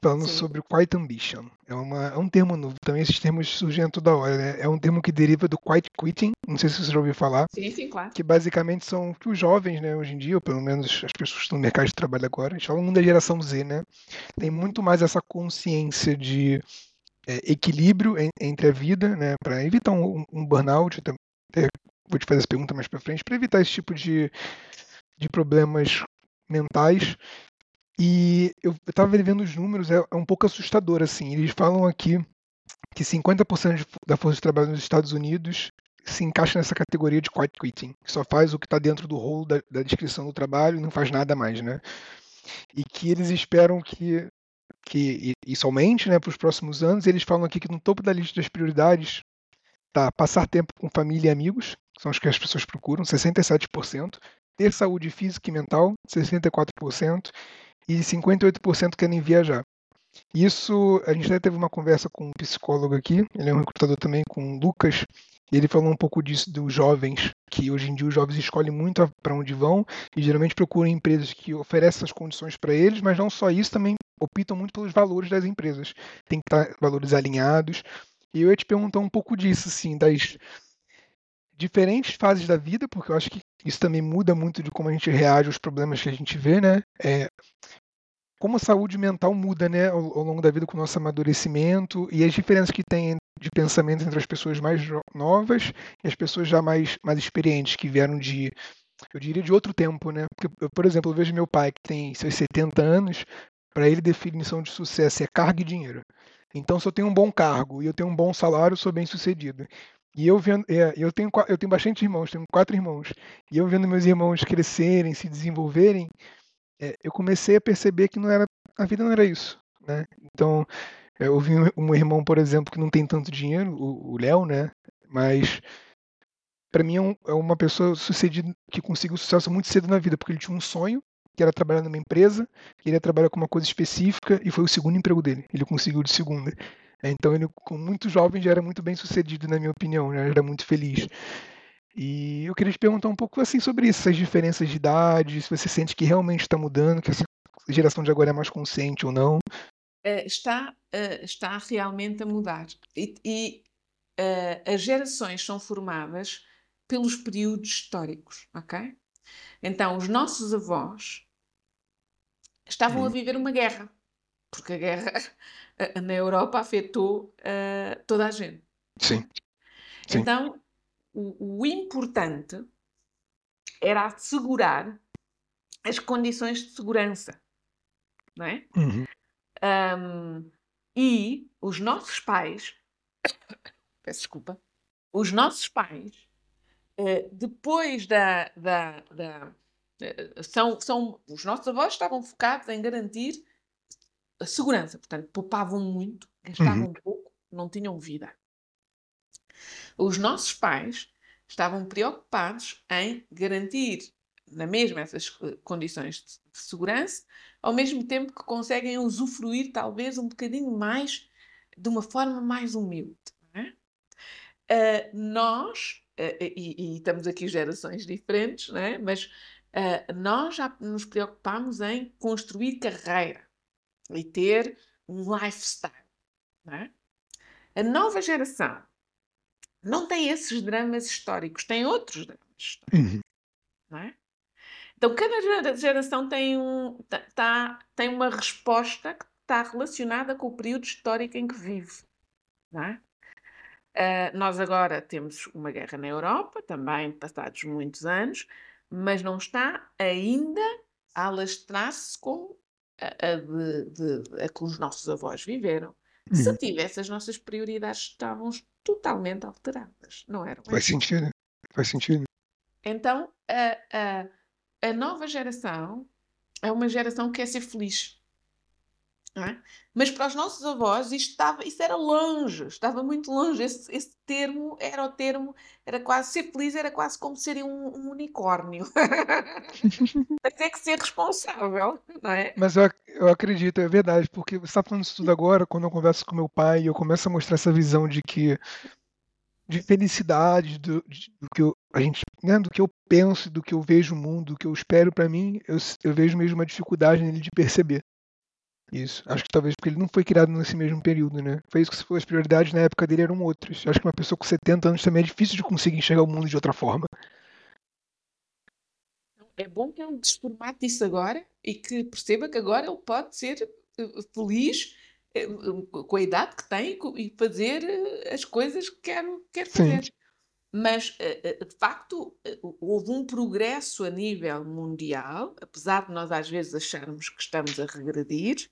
falando Sim. sobre quiet ambition. É, uma, é um termo novo, também esses termos surgem toda hora, né? É um termo que deriva do quiet quitting, não sei se você já ouviu falar. Sim, sim, claro. Que basicamente são que os jovens, né, hoje em dia, ou pelo menos as pessoas que estão no mercado de trabalho agora, a gente fala da geração Z, né? Tem muito mais essa consciência de é, equilíbrio en, entre a vida, né, para evitar um, um burnout. Até vou te fazer essa pergunta mais para frente, para evitar esse tipo de, de problemas mentais e eu estava vendo os números, é, é, um pouco assustador, assim. Eles falam aqui que 50% da força de trabalho nos Estados Unidos se encaixa nessa categoria de quiet quitting, que só faz o que está dentro do rolo da, da, descrição do trabalho e não faz nada mais, né? E que eles esperam que, que isso aumente, né, para os próximos anos. Eles falam aqui que no topo da lista das prioridades tá passar tempo com família e amigos, que são os que as pessoas procuram, 67%, ter saúde física e mental, 64%, e 58% querem viajar. Isso, a gente até teve uma conversa com um psicólogo aqui, ele é um recrutador também, com o Lucas, e ele falou um pouco disso dos jovens, que hoje em dia os jovens escolhem muito para onde vão e geralmente procuram empresas que oferecem essas condições para eles, mas não só isso, também optam muito pelos valores das empresas. Tem que estar valores alinhados. E eu ia te perguntar um pouco disso, assim, das diferentes fases da vida, porque eu acho que isso também muda muito de como a gente reage aos problemas que a gente vê, né? É, como a saúde mental muda, né, ao, ao, longo da vida com o nosso amadurecimento e as diferenças que tem de pensamento entre as pessoas mais novas e as pessoas já mais, mais experientes, que vieram de, eu diria, de outro tempo, né? Porque, eu, por exemplo, eu vejo meu pai, que tem seus 70 anos, para ele definição de sucesso é carga e dinheiro. Então, se eu tenho um bom cargo e eu tenho um bom salário, eu sou bem sucedido. E eu vendo, é, eu tenho eu tenho bastante irmãos, tenho quatro irmãos. E eu vendo meus irmãos crescerem, se desenvolverem, é, eu comecei a perceber que não era a vida não era isso, né? Então, é, eu vi um irmão, por exemplo, que não tem tanto dinheiro, o Léo, né? Mas para mim é, um, é, uma pessoa sucedida que conseguiu sucesso muito cedo na vida, porque ele tinha um sonho, que era trabalhar numa empresa, ele ia trabalhar com uma coisa específica e foi o segundo emprego dele. Ele conseguiu de segunda. É, então ele, com muito jovem, já era muito bem sucedido, na minha opinião, já era muito feliz. E eu queria te perguntar um pouco assim sobre isso, essas diferenças de idade, se você sente que realmente está mudando, que essa geração de agora é mais consciente ou não. Uh, está, uh, está realmente a mudar. E, e as gerações são formadas pelos períodos históricos, ok? Então, os nossos avós estavam a uhum. viver uma guerra, porque a guerra na Europa afetou uh, toda a gente. Sim. Sim. Então, o, o, importante era assegurar as condições de segurança, não é? Uhum. Um, e os nossos pais, peço desculpa, os nossos pais, uh, depois da, da, da uh, são, são, os nossos avós estavam focados em garantir a segurança. Portanto, poupavam muito, gastavam uhum. pouco, não tinham vida. Os nossos pais estavam preocupados em garantir na mesma essas eh, condições de, segurança, ao mesmo tempo que conseguem usufruir talvez um bocadinho mais, de uma forma mais humilde. É? Uh, nós, uh, e, e, estamos aqui gerações diferentes, é? mas uh, nós já nos preocupamos em construir carreira e ter um lifestyle. É? A nova geração não tem esses dramas históricos, tem outros dramas históricos. Uhum. É? Então, cada geração tem, um, tá, tá, tem uma resposta que está relacionada com o período histórico em que vive. É? Uh, nós agora temos uma guerra na Europa, também passados muitos anos, mas não está ainda a alastrar-se como a, a, de, de, a que os nossos avós viveram. Uhum. Se tivesse, as nossas prioridades estavam totalmente alteradas, não eram? Faz sentido, faz sentido. Então, a, a, a nova geração é uma geração que quer ser feliz. É? Mas para os nossos avós isto, estava, isso era longe, estava muito longe. Esse, esse, termo era o termo, era quase ser feliz, era quase como ser um, um unicórnio. Mas é que ser responsável, não é? Mas eu, eu acredito, é verdade, porque você está falando isso tudo agora, quando eu converso com meu pai, eu começo a mostrar essa visão de que de felicidade, do, do que eu, a gente, né, do que eu penso, do que eu vejo o mundo, do que eu espero para mim, eu, eu vejo mesmo uma dificuldade nele de perceber. Isso. Acho que talvez porque ele não foi criado nesse mesmo período, né? Foi isso que se for as prioridades na época dele eram outras. Acho que uma pessoa com 70 anos também é difícil de conseguir enxergar o mundo de outra forma. É bom que ele desformate isso agora e que perceba que agora ele pode ser eh, feliz eh, com a idade que tem e fazer eh, as coisas que quer, quer fazer. Sim. Mas, de facto, houve um progresso a nível mundial, apesar de nós às vezes acharmos que estamos a regredir,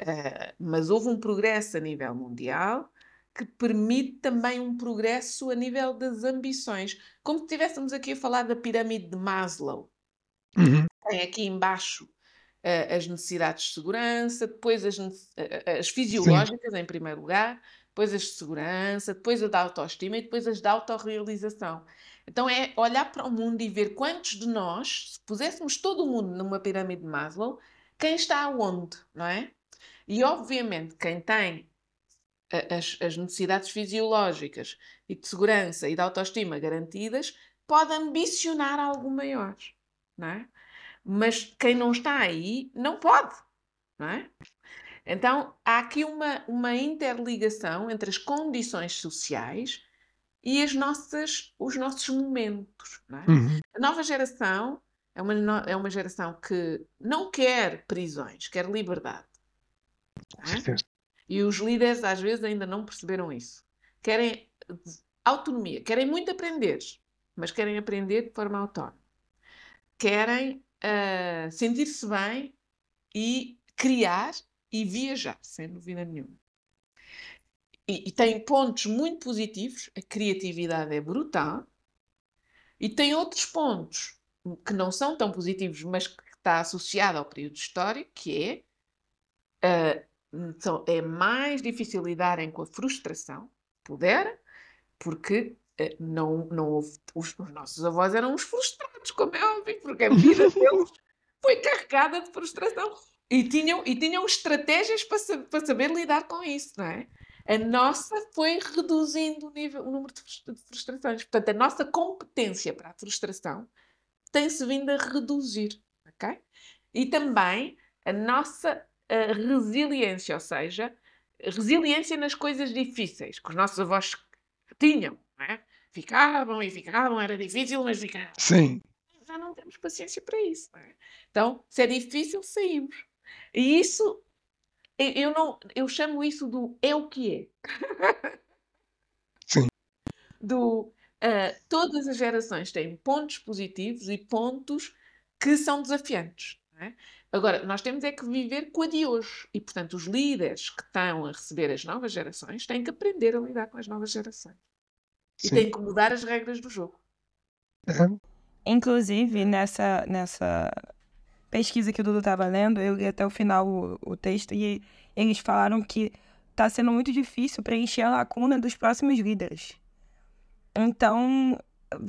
Uh, mas houve um progresso a nível mundial que permite também um progresso a nível das ambições. Como se estivéssemos aqui a falar da pirâmide de Maslow. Uhum. Tem aqui embaixo uh, as necessidades de segurança, depois as, as fisiológicas Sim. em primeiro lugar, depois as de segurança, depois a da autoestima e depois as da autorrealização. Então é olhar para o mundo e ver quantos de nós, se puséssemos todo o mundo numa pirâmide de Maslow, quem está aonde, não é? E, obviamente, quem tem as, as, necessidades fisiológicas e de segurança e de autoestima garantidas pode ambicionar algo maior, não é? Mas quem não está aí não pode, não é? Então há aqui uma, uma interligação entre as condições sociais e as nossas, os nossos momentos. É? Uhum. A nova geração é uma, é uma geração que não quer prisões, quer liberdade. E os líderes às vezes ainda não perceberam isso. Querem autonomia, querem muito aprender, mas querem aprender de forma autónoma. Querem uh, sentir-se bem e criar e viajar, sem dúvida nenhuma. E, e tem pontos muito positivos, a criatividade é brutal, e tem outros pontos que não são tão positivos, mas que está associado ao período histórico, que é uh, então, é mais difícil lidarem com a frustração, puder, porque eh, não, não houve, os, os, nossos avós eram os frustrados, como é óbvio, porque a vida deles foi carregada de frustração. E tinham, e tinham estratégias para, para saber lidar com isso, não é? A nossa foi reduzindo o, nível, o número de frustrações. Portanto, a nossa competência para a frustração tem-se vindo a reduzir, ok? E também a nossa a resiliência, ou seja, resiliência nas coisas difíceis que os nossos avós tinham, não é? Ficavam e ficavam, era difícil, mas ficavam. Sim. Já não temos paciência para isso. É? Então, se é difícil, saímos. E isso, eu, não, eu chamo isso do é o que é. Sim. Do, uh, todas as gerações têm pontos positivos e pontos que são desafiantes. É? Agora, nós temos é que viver com a de hoje. E, portanto, os líderes que estão a receber as novas gerações têm que aprender a lidar com as novas gerações. Sim. E têm que mudar as regras do jogo. Uhum. Inclusive, nessa, nessa pesquisa que o Dudu estava lendo, eu li até o final o, o texto e eles falaram que está sendo muito difícil preencher a lacuna dos próximos líderes. Então,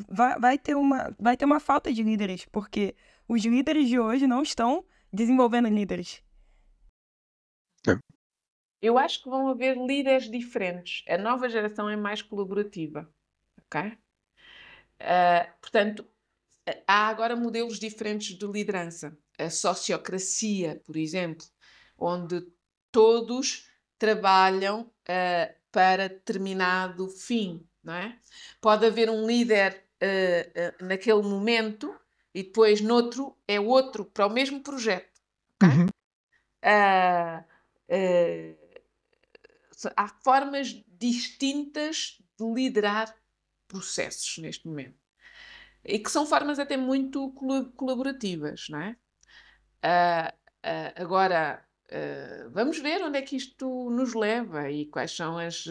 vai, vai, ter uma, vai ter uma falta de líderes, porque os líderes de hoje não estão desenvolvendo líderes? É. Eu acho que vão haver líderes diferentes. A nova geração é mais colaborativa. Ok? Uh, portanto, há agora modelos diferentes de liderança. A sociocracia, por exemplo, onde todos trabalham uh, para determinado fim, não é? Pode haver um líder uh, naquele momento e depois noutro é outro para o mesmo projeto. Uhum. Uh, uh, há formas distintas de liderar processos neste momento e que são formas até muito colaborativas, não é? Uh, agora vamos ver onde é que isto nos leva e quais são as,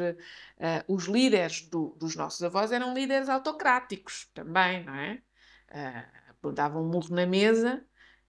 os líderes do, dos nossos avós eram líderes autocráticos também, não é? Davam um murro na mesa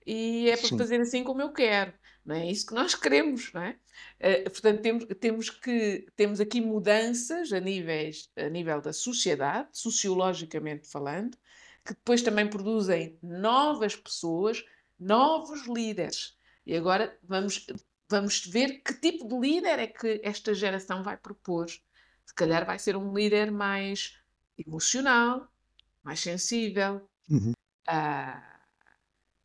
e é para Sim. fazer assim como eu quero. Não é isso que nós queremos, não é? Uh, portanto, temos, temos, que, temos aqui mudanças a, níveis, a nível da sociedade, sociologicamente falando, que depois também produzem novas pessoas, novos líderes. E agora vamos, vamos ver que tipo de líder é que esta geração vai propor. Se calhar vai ser um líder mais emocional, mais sensível. Uhum. Uh,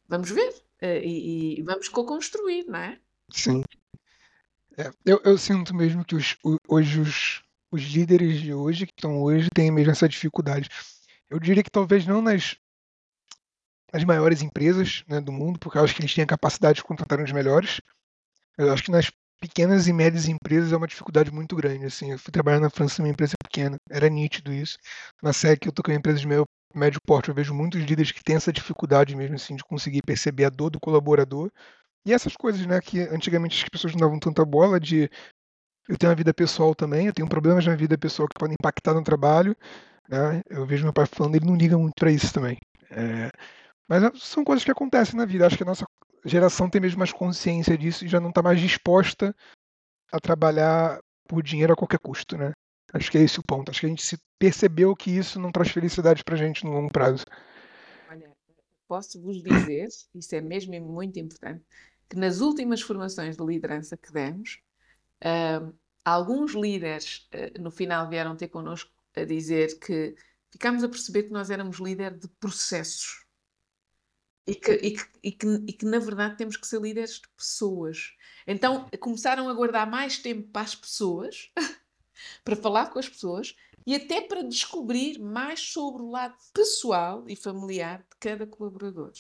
vamos ver uh, e, e, vamos co-construir, não é? Sim. É, eu, eu, sinto mesmo que os, hoje os, os líderes de hoje, que estão hoje, têm mesmo essa dificuldade. Eu diria que talvez não nas, nas maiores empresas né, do mundo, porque eu acho que eles têm a capacidade de contratar os melhores. Eu acho que nas pequenas e médias empresas é uma dificuldade muito grande. Assim, eu fui trabalhar na França numa empresa pequena, era nítido isso. Na SEC eu tô com empresas de meio, médio porte, eu vejo muitos líderes que têm essa dificuldade mesmo assim de conseguir perceber a dor do colaborador. E essas coisas, né, que antigamente as pessoas não davam tanta bola de eu tenho uma vida pessoal também, eu tenho problemas na vida pessoal que podem impactar no trabalho. Né? Eu vejo meu pai falando, ele não liga muito para isso também. É, mas são coisas que acontecem na vida. Acho que a nossa geração tem mesmo mais consciência disso e já não está mais disposta a trabalhar por dinheiro a qualquer custo, né? Acho que é esse o ponto. Acho que a gente se percebeu que isso não traz felicidade para a gente no longo prazo. Olha, posso vos dizer, isso é mesmo muito importante, que nas últimas formações de liderança que demos, uh, alguns líderes uh, no final vieram ter connosco a dizer que ficámos a perceber que nós éramos líder de processos e que, e, que, e, que, e que, na verdade, temos que ser líderes de pessoas. Então, começaram a guardar mais tempo para as pessoas, para falar com as pessoas e até para descobrir mais sobre o lado pessoal e familiar de cada colaborador.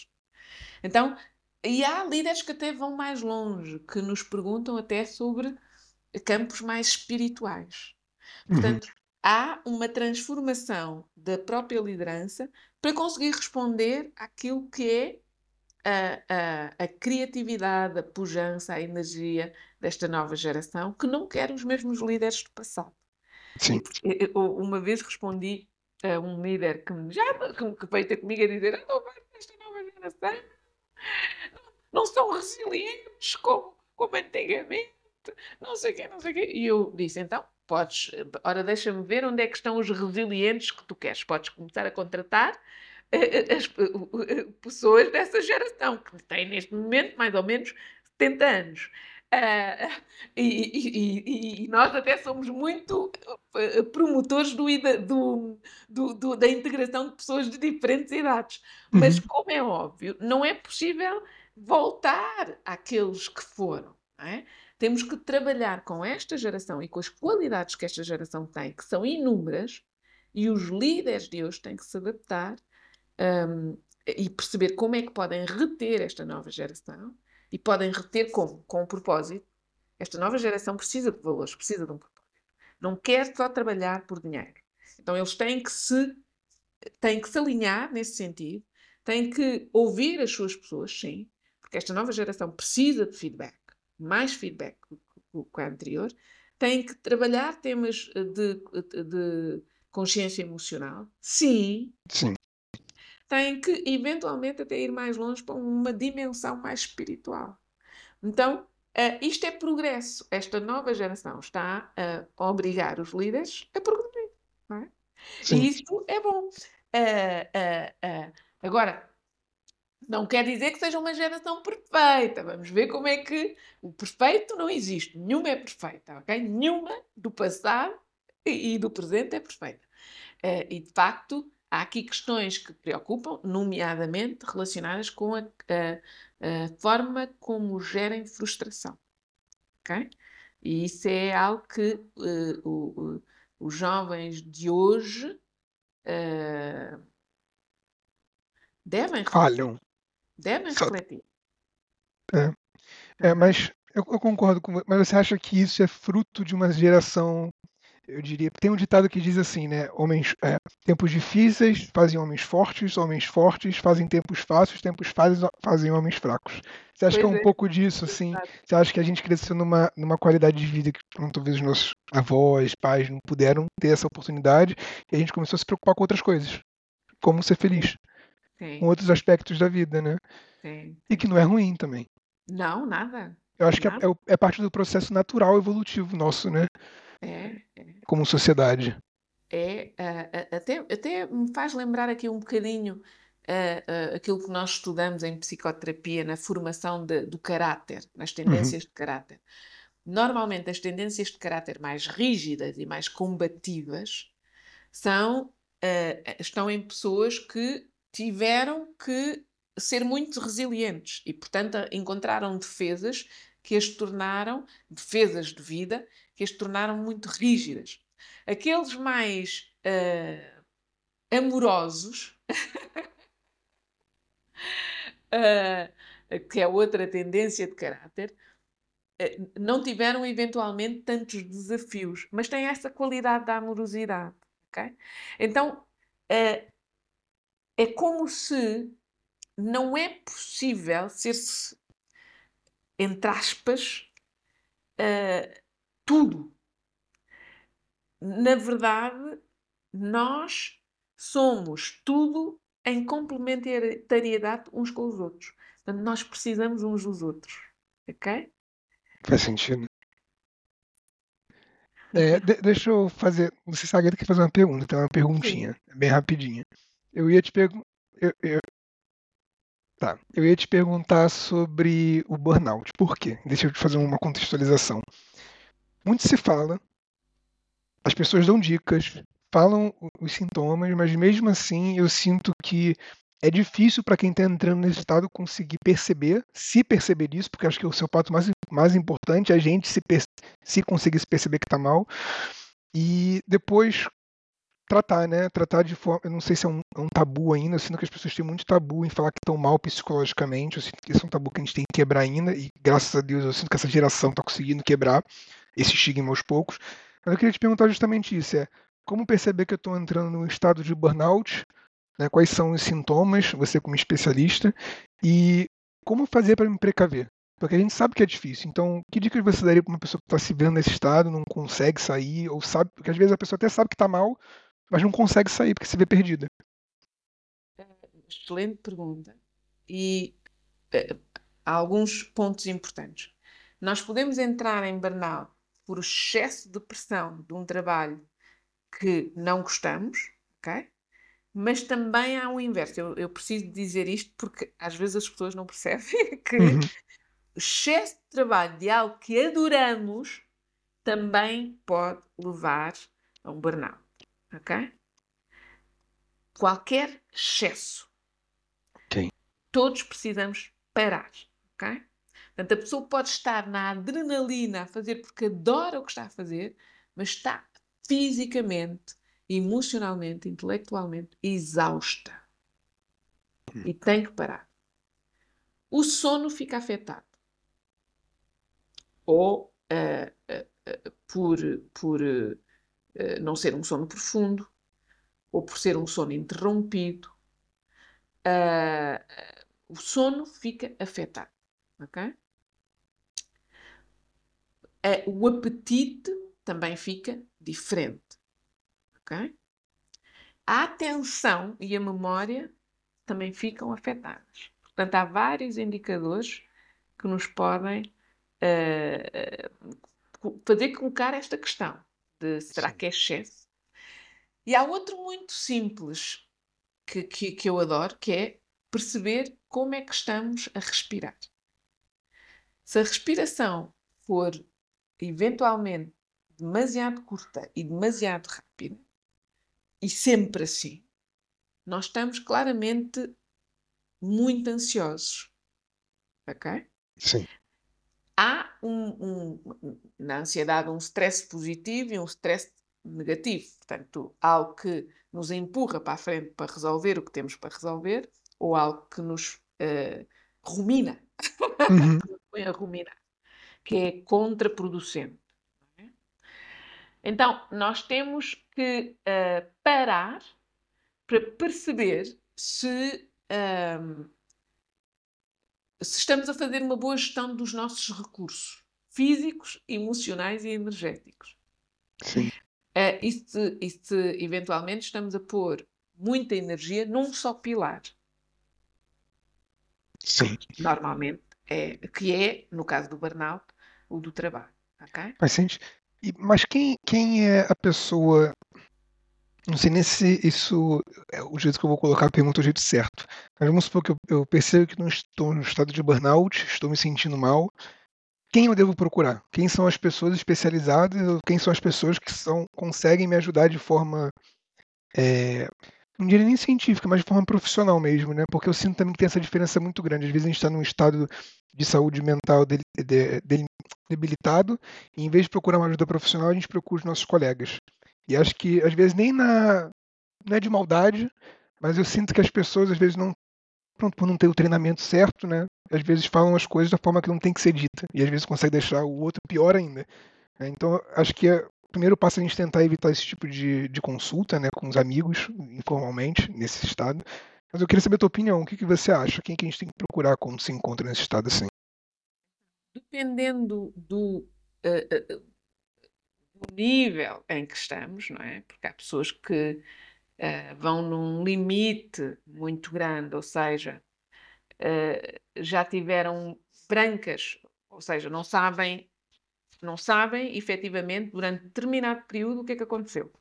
Então, e há líderes que até vão mais longe, que nos perguntam até sobre campos mais espirituais. Uhum. Portanto, uhum. há uma transformação da própria liderança para conseguir responder àquilo que é a, a, a, criatividade, a pujança, a energia desta nova geração que não quer os mesmos líderes do passado. Sim. E, uma vez respondi a um líder que, já, que veio ter comigo a dizer: ah, não, esta nova geração não, não são resilientes como, como antigamente, não sei o quê, não sei o quê. E eu disse: então, podes, ora, deixa-me ver onde é que estão os resilientes que tu queres. Podes começar a contratar as pessoas dessa geração, que têm neste momento mais ou menos 70 anos. Uh, e, e, e, nós até somos muito uh, promotores do, do, do, do, da integração de pessoas de diferentes idades. Mas, uhum. como é óbvio, não é possível voltar àqueles que foram. É? Temos que trabalhar com esta geração e com as qualidades que esta geração tem, que são inúmeras, e os líderes de hoje têm que se adaptar um, e perceber como é que podem reter esta nova geração e podem reter como? Com um propósito. Esta nova geração precisa de valores, precisa de um propósito. Não quer só trabalhar por dinheiro. Então eles têm que se têm que se alinhar nesse sentido, têm que ouvir as suas pessoas, sim, porque esta nova geração precisa de feedback, mais feedback do que a anterior, têm que trabalhar temas de, de, de consciência emocional, sim, sim tem que eventualmente até ir mais longe para uma dimensão mais espiritual. Então, uh, isto é progresso. Esta nova geração está a obrigar os líderes a progredir. É? E isso é bom. Uh, uh, agora, não quer dizer que seja uma geração perfeita. Vamos ver como é que o perfeito não existe. Nenhuma é perfeita, ok? Nenhuma do passado e, e do presente é perfeita. Uh, e de facto, há aqui questões que preocupam, nomeadamente relacionadas com a, a, a forma como gerem frustração. ok? E isso é algo que uh, o, o, os jovens de hoje uh, devem refletir. Devem refletir. É. é mas eu, eu, concordo com você, mas você acha que isso é fruto de uma geração eu diria, tem um ditado que diz assim, né? Homens, é, tempos difíceis fazem homens fortes, homens fortes fazem tempos fáceis, tempos fáceis fazem homens fracos. Você acha pois que é um é. pouco disso, assim? Você acha que a gente cresceu numa, numa qualidade de vida que talvez os nossos avós, pais não puderam ter essa oportunidade e a gente começou a se preocupar com outras coisas? Como ser feliz? com outros aspectos da vida, né? Sim. E que não é ruim também. Não, nada. Eu acho que é, é, é parte do processo natural evolutivo nosso, né? É, Como sociedade. é, ah, ah, até, até me faz lembrar aqui um bocadinho ah, ah, aquilo que nós estudamos em psicoterapia na formação de- do caráter, nas tendências de caráter. Normalmente, as tendências de caráter mais rígidas e mais combativas são, ah, estão em pessoas que tiveram que ser muito resilientes e, portanto, encontraram defesas que as tornaram, defesas de vida, que as tornaram muito rígidas. Aqueles mais ah, amorosos, ah, que é outra tendência de caráter, eh, não tiveram eventualmente tantos desafios, mas têm essa qualidade da amorosidade, ok? Então, é como se não é possível ser-se, entre aspas, eh, tudo. Na verdade, nós somos tudo em complementariedade uns com os outros. Portanto, nós precisamos uns dos outros, ok? Faz sentido. É, de- deixa eu fazer. Não sei se a Agatha quer fazer uma pergunta, tem uma perguntinha, bem rapidinha. Eu ia te perguntar. Eu, eu- Tá. Eu ia te perguntar sobre o burnout. Por quê? Deixa eu te fazer uma contextualização. Muito se fala, as pessoas dão dicas, falam os sintomas, mas mesmo assim eu sinto que é difícil para quem está entrando nesse estado conseguir perceber, se perceber disso, porque acho que o seu pato mais, mais importante é a gente se, se conseguir se perceber que está mal e depois tratar, né? Tratar de forma. Eu não sei se é um, é um tabu ainda, eu sinto que as pessoas têm muito tabu em falar que estão mal psicologicamente. Eu sinto que esse é um tabu que a gente tem que quebrar ainda, e graças a Deus eu sinto que essa geração está conseguindo quebrar esse estigma aos poucos. Mas eu queria te perguntar justamente isso: é como perceber que eu estou entrando num estado de burnout? Né? Quais são os sintomas, você como especialista, e como fazer para me precaver? Porque a gente sabe que é difícil. Então, que dicas você daria para uma pessoa que está se vendo nesse estado, não consegue sair, ou sabe, porque às vezes a pessoa até sabe que está mal, mas não consegue sair porque se vê perdida. Excelente pergunta. E eh, há alguns pontos importantes. Nós podemos entrar em burnout por excesso de pressão de um trabalho que não gostamos, ok? Mas também há o inverso. Eu, eu preciso dizer isto porque às vezes as pessoas não percebem que Uhum. excesso de trabalho de algo que adoramos também pode levar a um burnout, ok? Qualquer excesso. Ok. Todos precisamos parar, ok? Portanto, a pessoa pode estar na adrenalina a fazer porque adora o que está a fazer, mas está fisicamente, emocionalmente, intelectualmente exausta. E tem que parar. O sono fica afetado. Ou ah, ah, ah, por, por não ser um sono profundo, ou por ser um sono interrompido. O sono fica afetado. ok? Ah, o apetite também fica diferente. ok? A atenção e a memória também ficam afetadas. Portanto, há vários indicadores que nos podem ah, fazer colocar esta questão de será que é excesso? E há outro muito simples que, que, que eu adoro, que é perceber como é que estamos a respirar. Se a respiração for eventualmente demasiado curta e demasiado rápida, e sempre assim, nós estamos claramente muito ansiosos. Ok? Sim. Há um, um- na ansiedade um stress positivo e um stress negativo. Portanto, algo que nos empurra para a frente para resolver o que temos para resolver, ou algo que nos eh, rumina, Uhum. põe a ruminar, que é contraproducente. é? Então, nós temos que eh, parar para perceber se, ahm, se estamos a fazer uma boa gestão dos nossos recursos físicos, emocionais e energéticos. Sim. Eh, e, se, e se eventualmente estamos a pôr muita energia num só pilar. Sim. Normalmente é, que é, no caso do burnout, o do trabalho. ok? Faz sentido. Mas quem, quem é a pessoa. Não sei nem se isso é o jeito que eu vou colocar a pergunta é o jeito certo. Mas vamos supor que eu, eu percebo que não estou no estado de burnout, estou me sentindo mal. Quem eu devo procurar? Quem são as pessoas especializadas ou quem são as pessoas que são, conseguem me ajudar de forma. é, não diria nem científica, mas de forma profissional mesmo, né? Porque eu sinto também que tem essa diferença muito grande. Às vezes a gente está num estado de saúde mental debilitado, e em vez de procurar uma ajuda profissional, a gente procura os nossos colegas. E acho que às vezes nem na não é de maldade, mas eu sinto que as pessoas às vezes não pronto por não ter o treinamento certo, né? Às vezes falam as coisas da forma que não tem que ser dita e às vezes consegue deixar o outro pior ainda. Então acho que é, primeiro passo é a gente tentar evitar esse tipo de, de consulta, né, com os amigos informalmente nesse estado. Mas eu queria saber a tua opinião. O que, que você acha? Quem que a gente tem que procurar quando se encontra nesse estado assim? Dependendo do, eh, do nível em que estamos, não é? Porque há pessoas que eh, vão num limite muito grande, ou seja, já tiveram brancas, ou seja, não sabem, não sabem efetivamente durante determinado período o que é que aconteceu.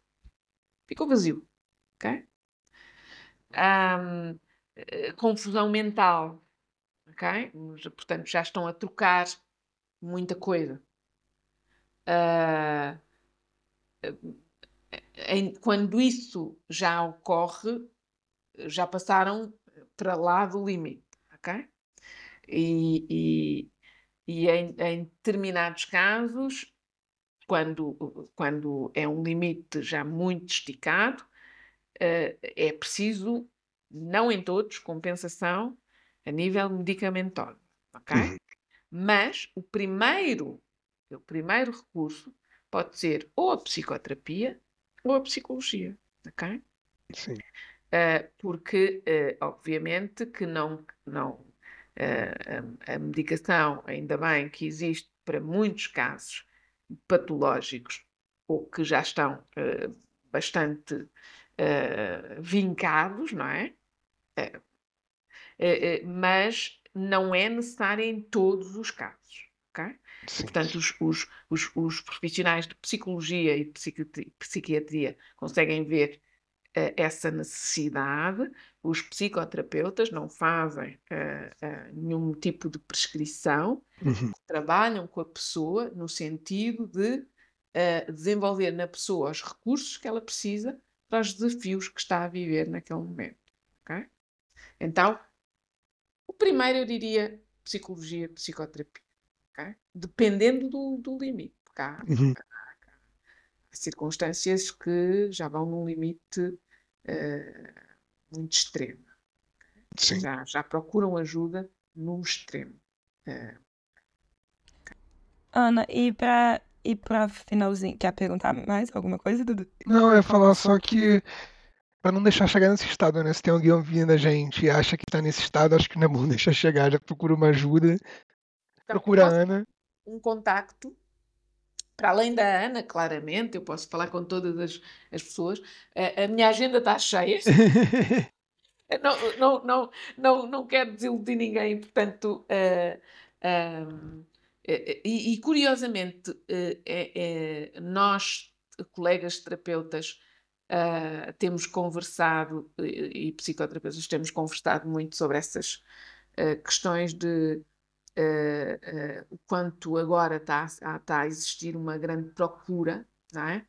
Ficou vazio, ok? Ahm, eh, confusão mental, ok? Portanto, já estão a trocar muita coisa. Ah, em- quando isso já ocorre, já passaram para lá do limite, ok? E, e, e em, em determinados casos, quando, quando é um limite já muito esticado, eh, é preciso, não em todos, compensação a nível medicamentoso, ok? Uhum. Mas o primeiro, o primeiro recurso pode ser ou a psicoterapia ou a psicologia, ok? Sim. Uh, porque, uh, obviamente, que não, não a, a medicação, ainda bem que existe para muitos casos patológicos ou que já estão uh, bastante uh, vincados, não é? Uh, mas não é necessária em todos os casos? Sim. Portanto, os, os, os, os profissionais de psicologia e psiquiatria, conseguem ver essa necessidade. Os psicoterapeutas não fazem uh, uh, nenhum tipo de prescrição, Uhum. trabalham com a pessoa no sentido de uh, desenvolver na pessoa os recursos que ela precisa para os desafios que está a viver naquele momento. ok? Então, o primeiro eu diria psicologia, psicoterapia, ok? dependendo do, do limite, porque há, Uhum. Circunstâncias que já vão num limite uh, muito extremo. Sim. Já, já procuram ajuda num extremo. Uh, Ana, e pra, e pra finalzinho, quer perguntar mais alguma coisa, Dudu? Não, eu ia falar só que para não deixar chegar nesse estado, né? Se tem alguém ouvindo a gente e acha que tá nesse estado, acho que não é bom deixar chegar, já procura uma ajuda. então, Procura a Ana. um contacto. Para além da Ana, claramente, eu posso falar com todas as, as pessoas. A, a minha agenda está cheia. Não, não, não, não, não quero desiludir ninguém, portanto. eh, ahm, eh, e, e, curiosamente, eh, é- é- nós, colegas terapeutas, ah, temos conversado, e, e psicoterapeutas, temos conversado muito sobre essas ah, questões de eh, eh, o quanto agora está a, está a existir uma grande procura, não é?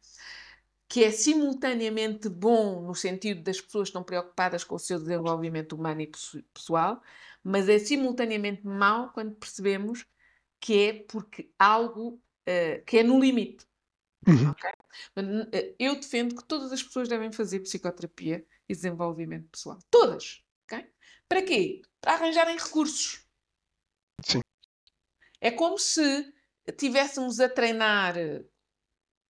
Que é simultaneamente bom no sentido das pessoas estão preocupadas com o seu desenvolvimento humano e pesso- pessoal, mas é simultaneamente mau quando percebemos que é porque algo eh, que é no limite. Uhum. ok? Mas, n- eh, Eu defendo que todas as pessoas devem fazer psicoterapia e desenvolvimento pessoal. Todas. ok? Para quê? Para arranjarem recursos. É como se tivéssemos a treinar eh,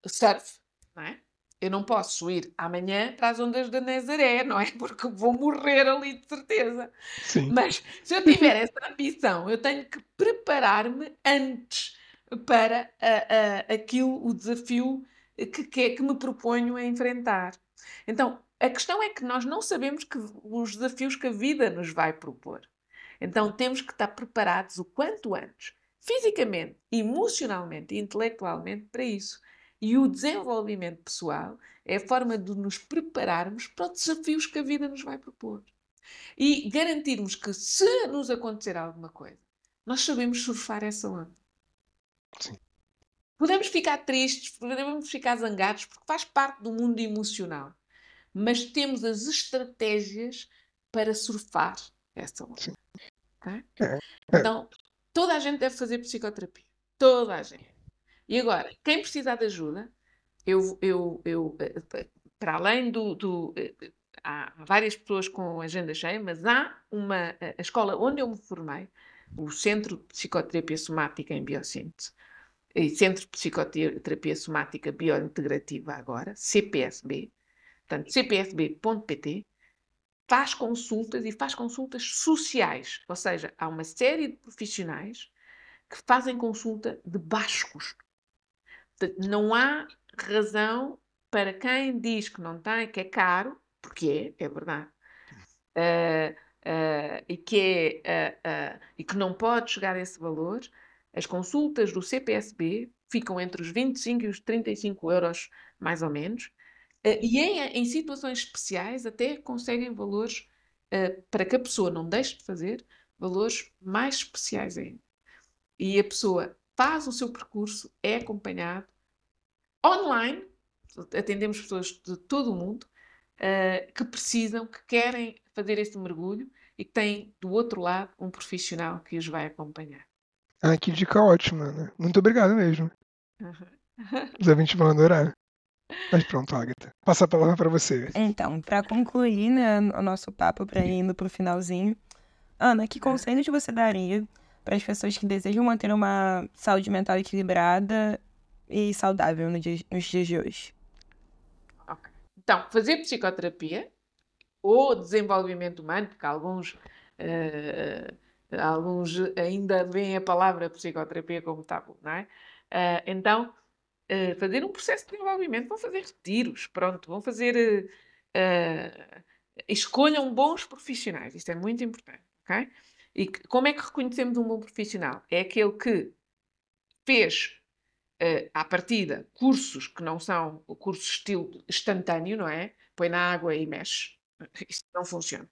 surf, não é? Eu não posso ir amanhã para as ondas da Nazaré, não é? Porque vou morrer ali de certeza. Sim. Mas se eu tiver essa ambição, eu tenho que preparar-me antes para ah, ah, aquilo, o desafio que, que, é- que me proponho a enfrentar. Então, a questão é que nós não sabemos que, os desafios que a vida nos vai propor. Então temos que estar preparados o quanto antes, fisicamente, emocionalmente e intelectualmente para isso. E o desenvolvimento pessoal é a forma de nos prepararmos para os desafios que a vida nos vai propor. E garantirmos que, se nos acontecer alguma coisa, nós sabemos surfar essa onda. Sim. Podemos ficar tristes, podemos ficar zangados, porque faz parte do mundo emocional. Mas temos as estratégias para surfar essa onda. Okay? É. Então, toda a gente deve fazer psicoterapia. Toda a gente. E agora, quem precisar de ajuda, eu, eu, eu eh, para além do, do eh, há várias pessoas com agenda cheia, mas há uma a escola onde eu me formei, o Centro de Psicoterapia Somática em Biossíntese e Centro de Psicoterapia Somática Biointegrativa agora, CPSB, portanto, cpsb.pt, faz consultas e faz consultas sociais, ou seja, há uma série de profissionais que fazem consulta de baixo custo. Não há razão para quem diz que não tem, que é caro, porque é, é verdade, uh, uh, e, que é, uh, e que não pode chegar a esse valor, as consultas do CPSB ficam entre os 25 e os 35 euros, mais ou menos, e em, em, situações especiais até conseguem valores, para que a pessoa não deixe de fazer, valores mais especiais ainda. E a pessoa faz o seu percurso, é acompanhado online, atendemos pessoas de todo o mundo, uh, que precisam, que querem fazer esse mergulho e que têm do outro lado um profissional que os vai acompanhar. Ah, que dica ótima, né? Muito obrigado mesmo. Uhum. Os ouvintes vão adorar. Mas pronto, Agatha, passa a palavra para você. Então, para concluir né, o nosso papo, para ir indo para o finalzinho, Ana, que conselhos você daria para as pessoas que desejam manter uma saúde mental equilibrada e saudável nos dias de hoje? Então, fazer psicoterapia ou desenvolvimento humano, porque alguns, uh, alguns ainda veem a palavra psicoterapia como tabu, não é? Uh, então, uh, fazer um processo de desenvolvimento, vão fazer retiros, pronto, vão fazer. escolham bons profissionais, isto é muito importante, ok? E como é que reconhecemos um bom profissional? É aquele que fez uh, à partida, cursos que não são cursos estilo instantâneo, não é? Põe na água e mexe. Isso não funciona.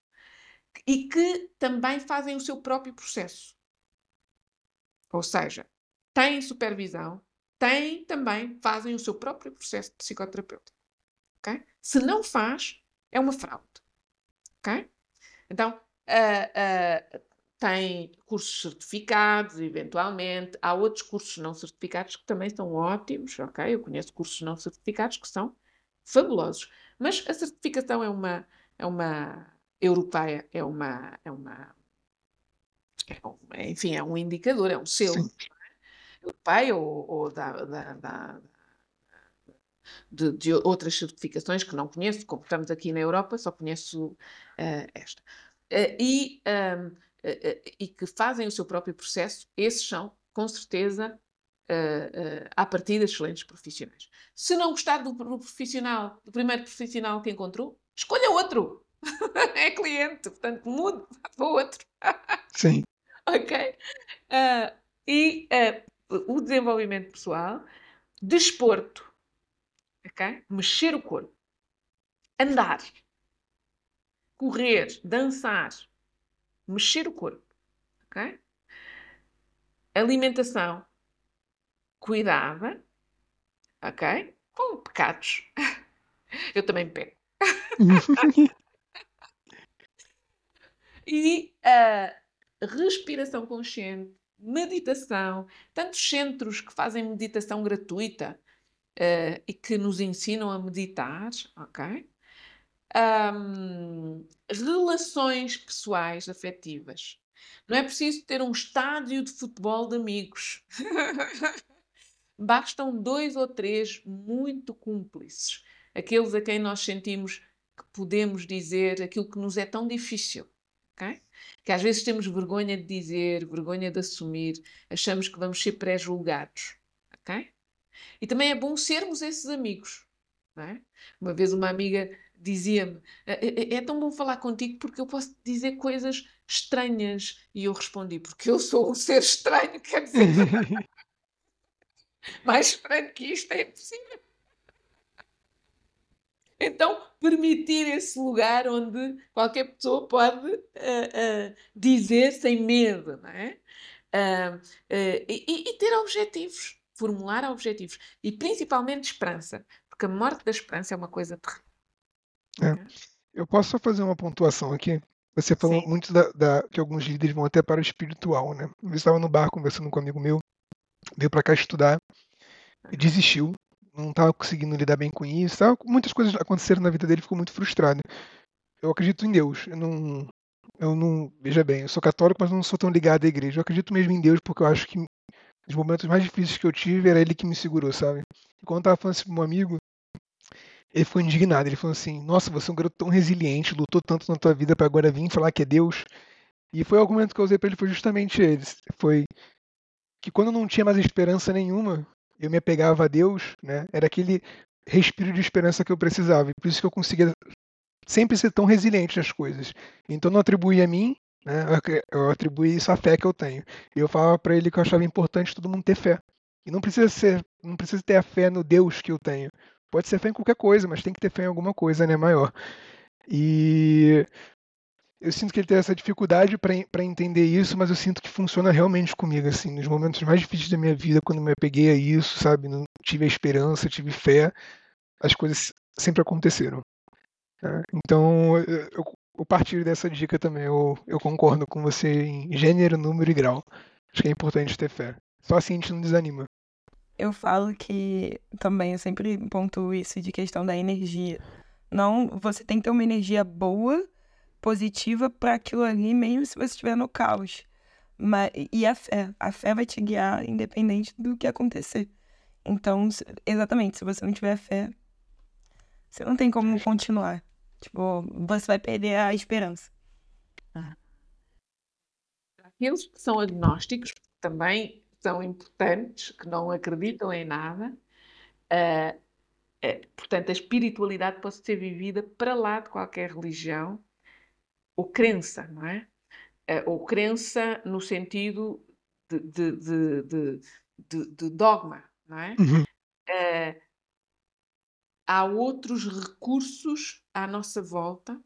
E que também fazem o seu próprio processo. Ou seja, têm supervisão, têm também, fazem o seu próprio processo de psicoterapeuta. Okay? Se não faz, é uma fraude. Okay? Então, uh, uh, tem cursos certificados, eventualmente. Há outros cursos não certificados que também são ótimos, ok? Eu conheço cursos não certificados que são fabulosos. Mas a certificação é uma, é uma europeia, é uma, é uma, é enfim, é um indicador, é um selo é? europeia ou, ou da, da, da de, de, outras certificações que não conheço, como estamos aqui na Europa, só conheço uh, esta. Uh, e um, eh, e que fazem o seu próprio processo, esses são, com certeza, uh, uh, partir de excelentes profissionais. Se não gostar do, do, profissional, do primeiro profissional que encontrou, escolha outro. é cliente, portanto, mude para outro. Sim. ok? Uh, e uh, o desenvolvimento pessoal, desporto, ok? Mexer o corpo, andar, correr, dançar, mexer o corpo, ok? Alimentação cuidada, ok? Com pecados. Eu também pego. e a respiração consciente, meditação, tantos centros que fazem meditação gratuita uh, e que nos ensinam a meditar, ok? um, relações pessoais afetivas. Não é preciso ter um estádio de futebol de amigos. Bastam dois ou três muito cúmplices, aqueles a quem nós sentimos que podemos dizer aquilo que nos é tão difícil. Okay? Que às vezes temos vergonha de dizer, vergonha de assumir, achamos que vamos ser pré-julgados. Okay? E também é bom sermos esses amigos. É? Uma vez uma amiga dizia-me: é, é, é, tão bom falar contigo porque eu posso dizer coisas estranhas. E eu respondi, porque eu sou um ser estranho, quer dizer, mais estranho que isto é impossível. Então, permitir esse lugar onde qualquer pessoa pode uh, uh, dizer sem medo, não é? Uh, e, e, ter objetivos, formular objetivos e principalmente esperança, porque a morte da esperança é uma coisa terrível. É. Eu posso só fazer uma pontuação aqui? Você falou Sim. muito da, da, que alguns líderes vão até para o espiritual, né? Eu estava no bar conversando com um amigo meu, veio para cá estudar e desistiu não estava conseguindo lidar bem com isso. Tava, muitas coisas aconteceram na vida dele, ficou muito frustrado. Eu acredito em Deus. Eu não, eu não, veja bem, eu sou católico, mas não sou tão ligado à igreja. Eu acredito mesmo em Deus porque eu acho que os momentos mais difíceis que eu tive era ele que me segurou, sabe? E quando eu tava falando isso pro meu amigo, ele ficou indignado. Ele falou assim: Nossa, você é um garoto tão resiliente, lutou tanto na tua vida para agora vir falar que é Deus. E foi o argumento que eu usei para ele foi justamente esse. Foi que quando eu não tinha mais esperança nenhuma, eu me apegava a Deus, né? Era aquele respiro de esperança que eu precisava. E por isso que eu conseguia sempre ser tão resiliente nas coisas. Então não atribuía a mim, né? Eu atribuí isso à fé que eu tenho. E eu falava para ele que eu achava importante todo mundo ter fé. E não precisa ser, não precisa ter a fé no Deus que eu tenho. Pode ser fé em qualquer coisa, mas tem que ter fé em alguma coisa, né, maior. E eu sinto que ele tem essa dificuldade para entender isso, mas eu sinto que funciona realmente comigo, assim, nos momentos mais difíceis da minha vida, quando me apeguei a isso, sabe, não tive a esperança, tive fé, as coisas sempre aconteceram. Né? Então, eu, eu partir dessa dica também, eu, eu concordo com você em gênero, número e grau. Acho que é importante ter fé. Só assim a gente não desanima. Eu falo que também eu sempre pontuo isso de questão da energia. Não, você tem que ter uma energia boa positiva para aquilo ali, mesmo se você estiver no caos. Mas, e a fé. A fé vai te guiar independente do que acontecer. Então, exatamente, se você não tiver fé, você não tem como continuar. Tipo, você vai perder a esperança. Ah. Aqueles que são agnósticos também são importantes, que não acreditam em nada. Uh, uh, portanto, a espiritualidade pode ser vivida para lá de qualquer religião ou crença, não é? Uh, ou crença no sentido de, de, de, de dogma, não é? Uhum. Uh, há outros recursos à nossa volta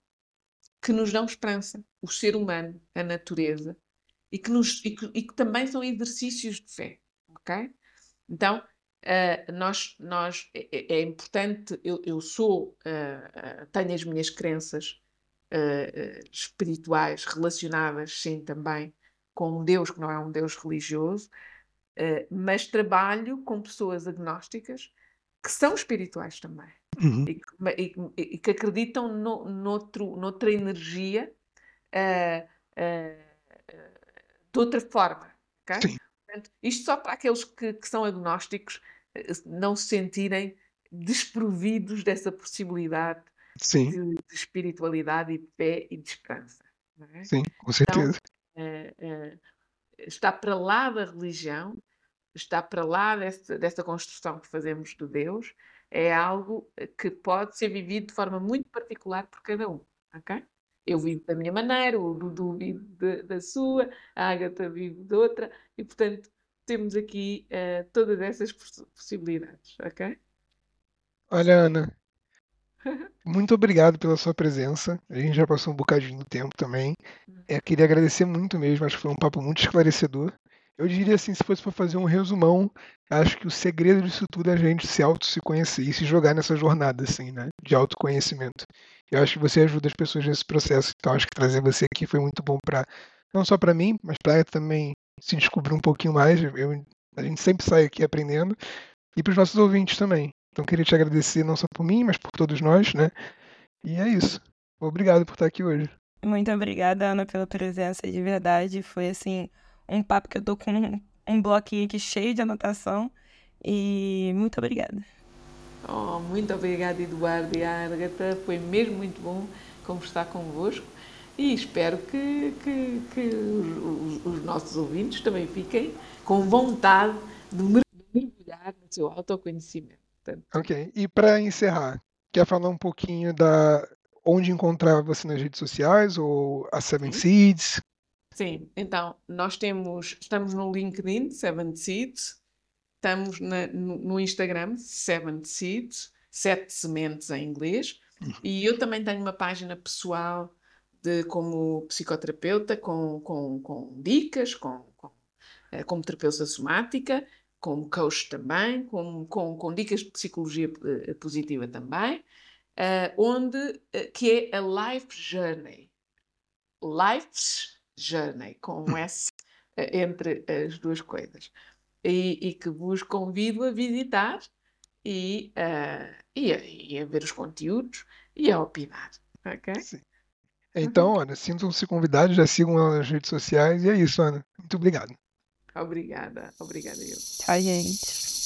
que nos dão esperança. O ser humano, a natureza, e que, nos, e que, e que também são exercícios de fé, ok? Então, uh, nós, nós, é, é, importante, eu, eu sou, uh, tenho as minhas crenças, uh, espirituais relacionadas, sim, também com um Deus que não é um Deus religioso, uh, mas trabalho com pessoas agnósticas que são espirituais também uhum. e, que, e, que acreditam no, noutro, noutra energia uh, de outra forma. Okay? Portanto, isto só para aqueles que, que são agnósticos não se sentirem desprovidos dessa possibilidade Sim. De, de, espiritualidade e de fé e de esperança. É? Sim, com certeza. Então, uh, uh, está para lá da religião, está para lá dessa, dessa construção que fazemos do Deus, é algo que pode ser vivido de forma muito particular por cada um. ok? Eu vivo da minha maneira, o Dudu vive de, da sua, a Agatha vive de outra, e portanto temos aqui uh, todas essas possibilidades, ok? Olha, Ana, muito obrigado pela sua presença. A gente já passou um bocadinho do tempo também. É, queria agradecer muito mesmo, acho que foi um papo muito esclarecedor. Eu diria assim, se fosse para fazer um resumão, acho que o segredo disso tudo é a gente se auto se conhecer e se jogar nessa jornada assim, né, de autoconhecimento. Eu acho que você ajuda as pessoas nesse processo. Então acho que trazer você aqui foi muito bom para não só para mim, mas para também se descobrir um pouquinho mais. Eu, a gente sempre sai aqui aprendendo e para os nossos ouvintes também. Então queria te agradecer não só por mim, mas por todos nós, né? E é isso. Obrigado por estar aqui hoje. Muito obrigada, Ana, pela presença de verdade. Foi assim, um papo que eu tô com um, um bloquinho aqui cheio de anotação. E muito obrigada. Oh, muito obrigada, Eduardo e Agatha. Foi mesmo muito bom conversar convosco e espero que, que, que os, os, nossos ouvintes também fiquem com vontade de mergulhar no seu autoconhecimento. Ok. E para encerrar, quer falar um pouquinho da onde encontrar você nas redes sociais ou a Seven Seeds? Sim, então nós temos, estamos no LinkedIn, Seven Seeds, estamos na- no, no Instagram, Seven Seeds, Sete Sementes em inglês, e eu também tenho uma página pessoal de como psicoterapeuta com, com, com dicas, com, com, eh, como terapeuta somática, como coach também, com, com, com dicas de psicologia eh, positiva também, eh, onde, eh, que é a Life Journey. Life's Journey, com um S entre as duas coisas. E, e que vos convido a visitar e, e, a, e a ver os conteúdos e a opinar. Ok? Sim. Então, Ana, sintam-se convidados, já sigam nas redes sociais. E é isso, Ana. Muito obrigado. Obrigada, obrigada eu. Tchau, gente.